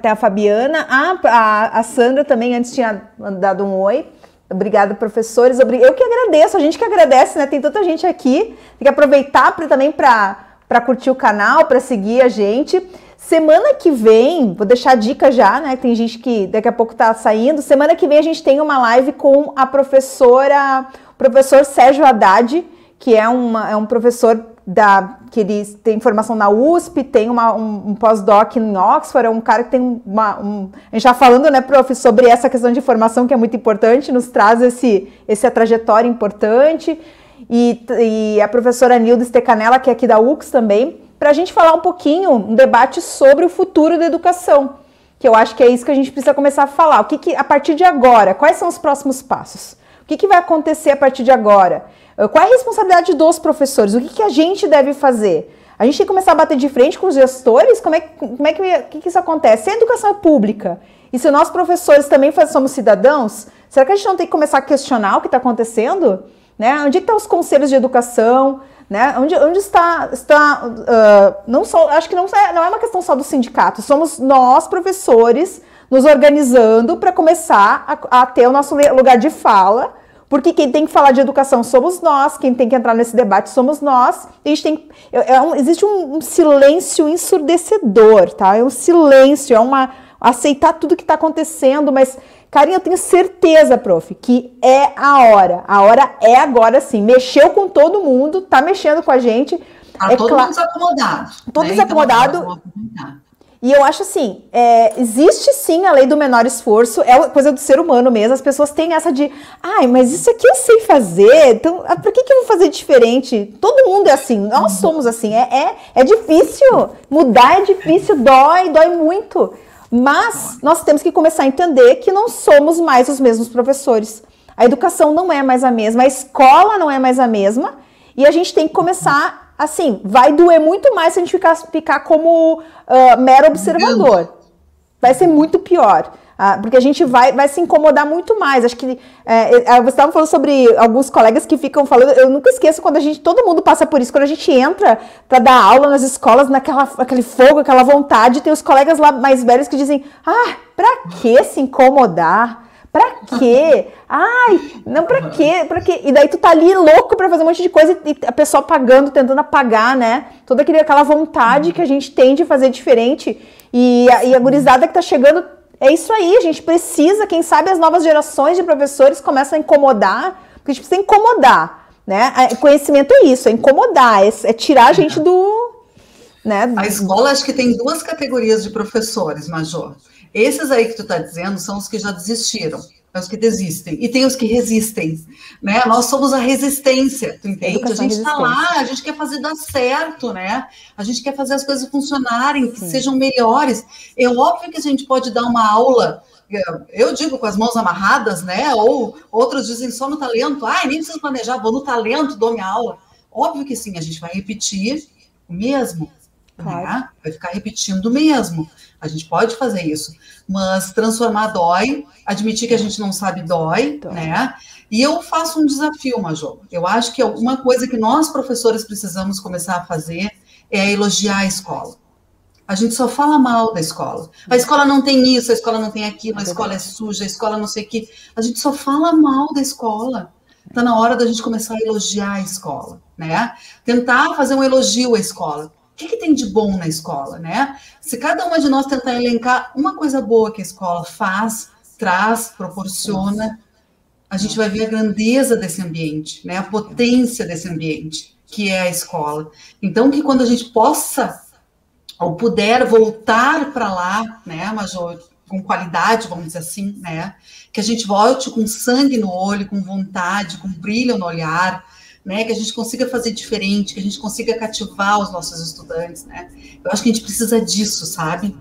tem a Fabiana, a, a, a Sandra também antes tinha dado um oi. Obrigada, professores. Eu que agradeço, a gente que agradece, né? Tem tanta gente aqui. Tem que aproveitar pra, também para curtir o canal, para seguir a gente. Semana que vem, vou deixar a dica já, né? Tem gente que daqui a pouco tá saindo. Semana que vem a gente tem uma live com a professora, professor Sérgio Haddad, que é, uma, é um professor da, que ele tem formação na USP, tem uma, um, um pós-doc em Oxford, é um cara que tem uma. Um, a gente já falando, né, prof, sobre essa questão de formação que é muito importante, nos traz esse, essa trajetória importante. E, e a professora Nilda Stecanella, que é aqui da UX também, para a gente falar um pouquinho, um debate sobre o futuro da educação. Que eu acho que é isso que a gente precisa começar a falar. O que, que a partir de agora, quais são os próximos passos? O que, que vai acontecer a partir de agora? Ah, qual é a responsabilidade dos professores? O que, que a gente deve fazer? A gente tem que começar a bater de frente com os gestores? Como é, como é que, que, que isso acontece? Se a educação é pública e se nós professores também somos cidadãos, será que a gente não tem que começar a questionar o que está acontecendo? Né? Onde é estão os conselhos de educação? Né? Onde, onde está, está uh, não só, acho que não é, não é uma questão só do sindicato, somos nós, professores, nos organizando para começar a, a ter o nosso lugar de fala porque quem tem que falar de educação somos nós, quem tem que entrar nesse debate somos nós. A gente tem, é, é um, existe um, um, silêncio ensurdecedor, tá? É um silêncio, é uma aceitar tudo que está acontecendo, mas, Carinha, eu tenho certeza, prof, que é a hora. A hora é agora sim. Mexeu com todo mundo, tá mexendo com a gente. Tá é todo mundo desacomodado. Todo né? desacomodado. Então, e eu acho assim, é, existe sim a lei do menor esforço, é coisa do ser humano mesmo. As pessoas têm essa de, ai, mas isso aqui eu sei fazer, então ah, por que, que eu vou fazer diferente? Todo mundo é assim, nós somos assim. É, é, é difícil, mudar é difícil, dói, dói muito. Mas nós temos que começar a entender que não somos mais os mesmos professores. A educação não é mais a mesma, a escola não é mais a mesma, e a gente tem que começar assim, vai doer muito mais se a gente ficar, ficar como uh, mero observador. Vai ser muito pior. Uh, porque a gente vai, vai se incomodar muito mais. Acho que é, é, você estava falando sobre alguns colegas que ficam falando. Eu nunca esqueço quando a gente, todo mundo passa por isso, quando a gente entra para dar aula nas escolas, naquela aquele fogo, aquela vontade, tem os colegas lá mais velhos que dizem: Ah, para que se incomodar? Pra quê? Ai, não pra quê? Pra quê? E daí tu tá ali louco pra fazer um monte de coisa e a pessoa pagando, tentando apagar, né? Toda aquela vontade que a gente tem de fazer diferente. E a, e a gurizada que tá chegando, é isso aí, a gente precisa, quem sabe as novas gerações de professores começam a incomodar, porque a gente precisa incomodar, né? Conhecimento é isso, é incomodar, é, é tirar a gente do... Né? A escola acho que tem duas categorias de professores, Major. Esses aí que tu está dizendo são os que já desistiram, é os que desistem. E tem os que resistem, né? Nós somos a resistência, tu entende? Educação a gente está lá, a gente quer fazer dar certo, né? A gente quer fazer as coisas funcionarem, que Sim. sejam melhores. É óbvio que a gente pode dar uma aula eu digo com as mãos amarradas, né? Ou outros dizem só no talento. Ah, nem preciso planejar, vou no talento, dou minha aula. Óbvio que sim, a gente vai repetir o mesmo. Claro. Né? Vai ficar repetindo o mesmo. A gente pode fazer isso, mas transformar dói, admitir que a gente não sabe dói, dói. né? E eu faço um desafio, Major. Eu acho que uma coisa que nós, professores, precisamos começar a fazer é elogiar a escola. A gente só fala mal da escola. A escola não tem isso, a escola não tem aquilo, a escola é suja, a escola não sei o quê. A gente só fala mal da escola. Está na hora da gente começar a elogiar a escola, né? Tentar fazer um elogio à escola. O que, que, tem de bom na escola, né? Se cada uma de nós tentar elencar uma coisa boa que a escola faz, traz, proporciona, a gente vai ver a grandeza desse ambiente, né? A potência desse ambiente, que é a escola. Então, que quando a gente possa ou puder voltar para lá, né, Major, com qualidade, vamos dizer assim, né? Que a gente volte com sangue no olho, com vontade, com brilho no olhar, né, que a gente consiga fazer diferente, que a gente consiga cativar os nossos estudantes, né? Eu acho que a gente precisa disso, sabe?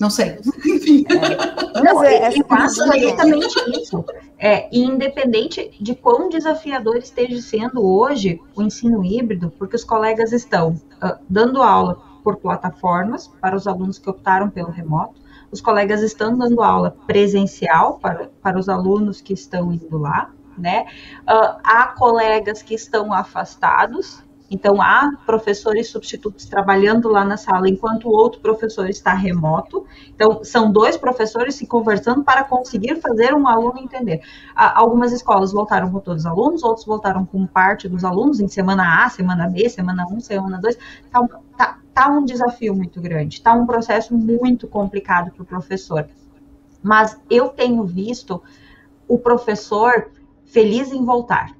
Não sei. [laughs] Enfim. É. Não, é, eu acho exatamente isso. É, independente de quão desafiador esteja sendo hoje o ensino híbrido, porque os colegas estão uh, dando aula por plataformas para os alunos que optaram pelo remoto, os colegas estão dando aula presencial para, para os alunos que estão indo lá, né? Uh, há colegas que estão afastados, então há professores substitutos trabalhando lá na sala enquanto o outro professor está remoto. Então são dois professores se conversando para conseguir fazer um aluno entender. Uh, algumas escolas voltaram com todos os alunos, outros voltaram com parte dos alunos em semana A, semana B, semana 1, semana 2. Tá, tá, tá um desafio muito grande, tá um processo muito complicado para o professor. Mas eu tenho visto o professor feliz em voltar.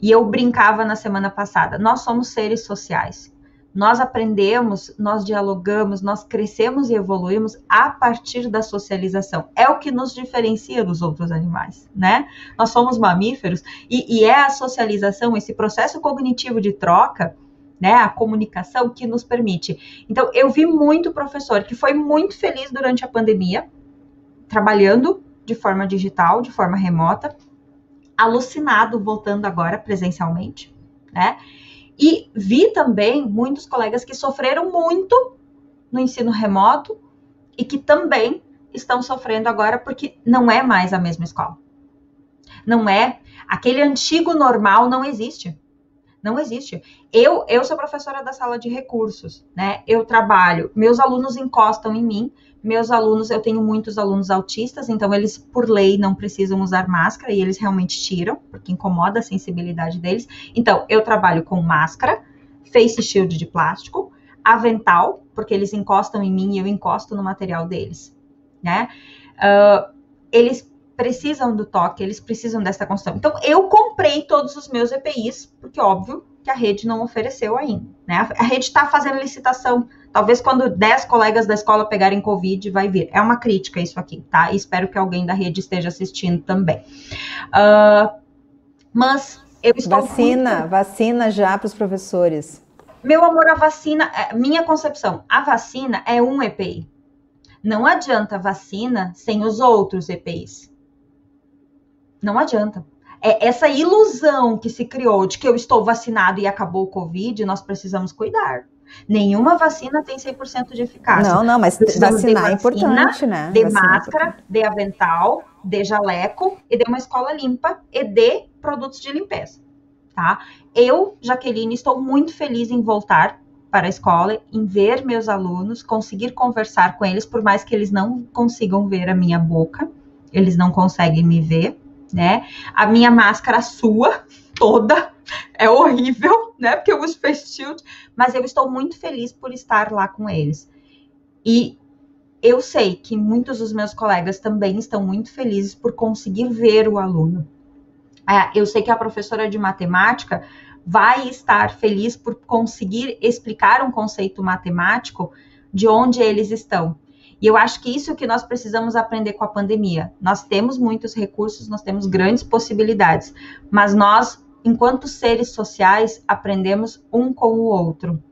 E eu brincava na semana passada, nós somos seres sociais. Nós aprendemos, nós dialogamos, nós crescemos e evoluímos a partir da socialização. É o que nos diferencia dos outros animais, né? Nós somos mamíferos e, e é a socialização, esse processo cognitivo de troca, né, a comunicação que nos permite. Então, eu vi muito professor que foi muito feliz durante a pandemia, trabalhando de forma digital, de forma remota, alucinado voltando agora presencialmente, né? E vi também muitos colegas que sofreram muito no ensino remoto e que também estão sofrendo agora porque não é mais a mesma escola. Não é aquele antigo normal não existe. Não existe. Eu, eu sou professora da sala de recursos, né? Eu trabalho, meus alunos encostam em mim, meus alunos, eu tenho muitos alunos autistas, então eles, por lei, não precisam usar máscara e eles realmente tiram, porque incomoda a sensibilidade deles. Então, eu trabalho com máscara, face shield de plástico, avental, porque eles encostam em mim e eu encosto no material deles, né? Uh, eles precisam do toque, eles precisam dessa construção. Então, eu comprei todos os meus EPIs, porque óbvio que a rede não ofereceu ainda, né? A rede está fazendo licitação. Talvez quando 10 colegas da escola pegarem Covid, vai vir. É uma crítica isso aqui, tá? E espero que alguém da rede esteja assistindo também. Uh, mas eu estou. Vacina, muito... vacina já para os professores. Meu amor, a vacina, é, minha concepção, a vacina é um EPI. Não adianta vacina sem os outros EPIs. Não adianta. É essa ilusão que se criou de que eu estou vacinado e acabou o Covid, nós precisamos cuidar. Nenhuma vacina tem 100% de eficácia. Não, não, mas vacinar é importante, né? De vacinar é máscara, é de avental, de jaleco e de uma escola limpa e de produtos de limpeza, tá? Eu, Jaqueline, estou muito feliz em voltar para a escola, em ver meus alunos, conseguir conversar com eles, por mais que eles não consigam ver a minha boca, eles não conseguem me ver, né? A minha máscara sua toda é horrível, né? Porque eu uso face shield, mas eu estou muito feliz por estar lá com eles. E eu sei que muitos dos meus colegas também estão muito felizes por conseguir ver o aluno. É, eu sei que a professora de matemática vai estar feliz por conseguir explicar um conceito matemático de onde eles estão. E eu acho que isso é o que nós precisamos aprender com a pandemia. Nós temos muitos recursos, nós temos grandes possibilidades, mas nós, enquanto seres sociais, aprendemos um com o outro.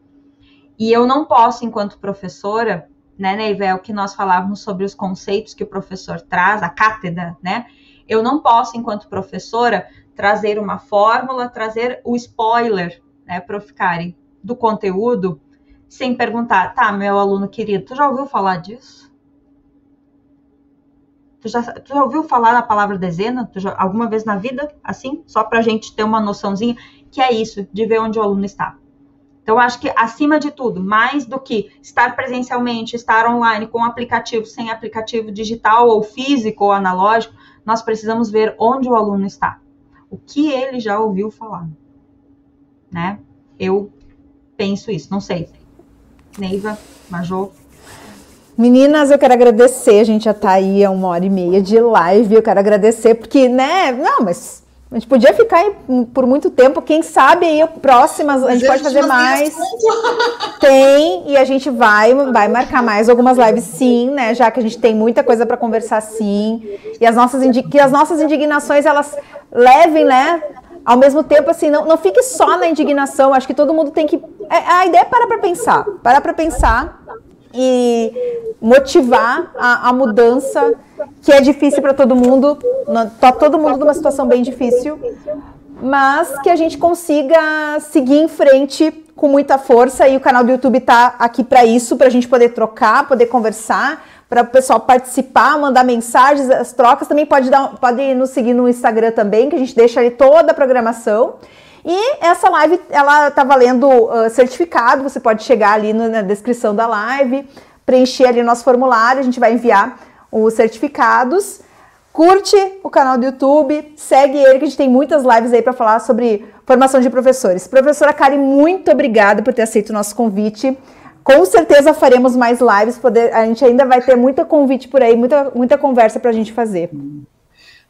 E eu não posso, enquanto professora, né, Neiva, é que nós falávamos sobre os conceitos que o professor traz, a cátedra, né? Eu não posso, enquanto professora, trazer uma fórmula, trazer o spoiler, né, para ficarem do conteúdo, sem perguntar, tá, meu aluno querido, tu já ouviu falar disso? Tu já, tu já ouviu falar na palavra dezena? Já, alguma vez na vida, assim? Só para a gente ter uma noçãozinha, que é isso, de ver onde o aluno está. Então, acho que, acima de tudo, mais do que estar presencialmente, estar online com aplicativo, sem aplicativo digital ou físico ou analógico, nós precisamos ver onde o aluno está o que ele já ouviu falar, né? Eu penso isso, não sei. Neiva, Major. Meninas, eu quero agradecer, a gente já tá aí a uma hora e meia de live, eu quero agradecer, porque, né, não, mas a gente podia ficar aí por muito tempo, quem sabe aí próximas, a gente pode fazer mais. Tem, e a gente vai, vai marcar mais algumas lives sim, né, já que a gente tem muita coisa para conversar sim, e as nossas, que as nossas indignações, elas levem, né? Ao mesmo tempo, assim, não, não fique só na indignação. Acho que todo mundo tem que. É, a ideia é parar para pensar. Parar para pensar e motivar a, a, mudança, que é difícil para todo mundo. Tá todo mundo numa situação bem difícil. Mas que a gente consiga seguir em frente com muita força. E o canal do YouTube está aqui para isso, para a gente poder trocar, poder conversar para o pessoal participar, mandar mensagens, as trocas. Também pode, dar, pode nos seguir no Instagram também, que a gente deixa ali toda a programação. E essa live, ela tá valendo uh, certificado, você pode chegar ali no, na descrição da live, preencher ali nosso formulário, a gente vai enviar os certificados. Curte o canal do YouTube, segue ele, que a gente tem muitas lives aí para falar sobre formação de professores. Professora Kari, muito obrigada por ter aceito o nosso convite. Com certeza faremos mais lives, poder, a gente ainda vai ter muita convite por aí, muita, muita conversa para a gente fazer.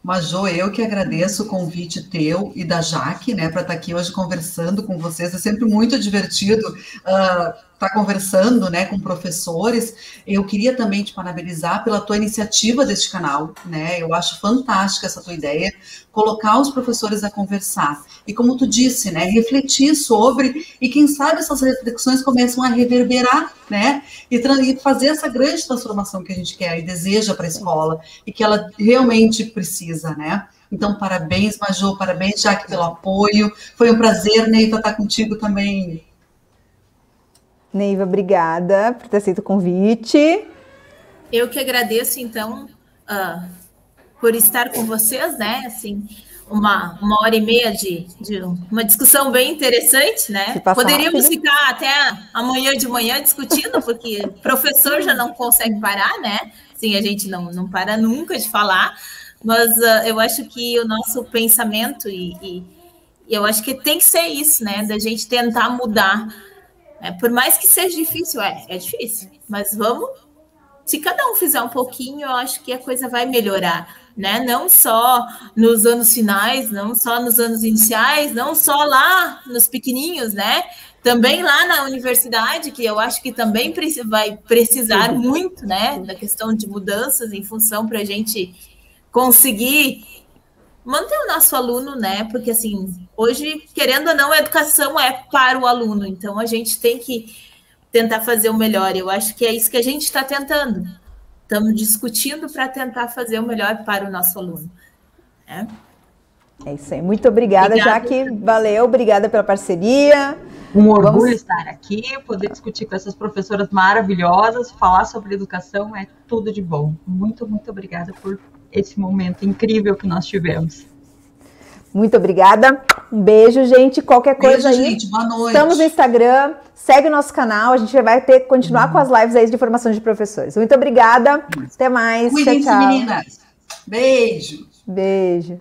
Mas, Jo, eu que agradeço o convite teu e da Jaque, né, para estar tá aqui hoje conversando com vocês. É sempre muito divertido uh, está conversando né, com professores, eu queria também te parabenizar pela tua iniciativa deste canal, né? Eu acho fantástica essa tua ideia, colocar os professores a conversar. E como tu disse, né, refletir sobre, e quem sabe essas reflexões começam a reverberar, né? E, e fazer essa grande transformação que a gente quer e deseja para a escola, e que ela realmente precisa, né? Então, parabéns, Majô, parabéns, Jaque, pelo apoio. Foi um prazer, Neiva, estar contigo também Neiva, obrigada por ter aceito o convite. Eu que agradeço, então, uh, por estar com vocês, né? Assim, uma, uma hora e meia de, de uma discussão bem interessante, né? Poderíamos rápido. ficar até amanhã de manhã discutindo, porque [laughs] professor já não consegue parar, né? Sim, a gente não, não para nunca de falar, mas uh, eu acho que o nosso pensamento e, e eu acho que tem que ser isso, né? Da gente tentar mudar é, por mais que seja difícil, é, é difícil. Mas vamos. Se cada um fizer um pouquinho, eu acho que a coisa vai melhorar, né? Não só nos anos finais, não só nos anos iniciais, não só lá nos pequeninhos, né? Também lá na universidade, que eu acho que também vai precisar muito, né? Da questão de mudanças em função para a gente conseguir manter o nosso aluno, né? Porque assim, hoje, querendo ou não, a educação é para o aluno, então a gente tem que tentar fazer o melhor. Eu acho que é isso que a gente está tentando. Estamos discutindo para tentar fazer o melhor para o nosso aluno. É, é isso aí. Muito obrigada, obrigada. Jaque. Valeu, obrigada pela parceria. Um orgulho Vamos... estar aqui, poder discutir com essas professoras maravilhosas, falar sobre educação é tudo de bom. Muito, muito obrigada por esse momento incrível que nós tivemos. Muito obrigada. Um beijo, gente. Qualquer coisa beijo, aí. Gente, boa noite. Estamos no Instagram. Segue o nosso canal. A gente vai ter continuar uhum. com as lives aí de formação de professores. Muito obrigada. Até mais. Cuidem tchau, tchau. meninas. Beijo. Beijo.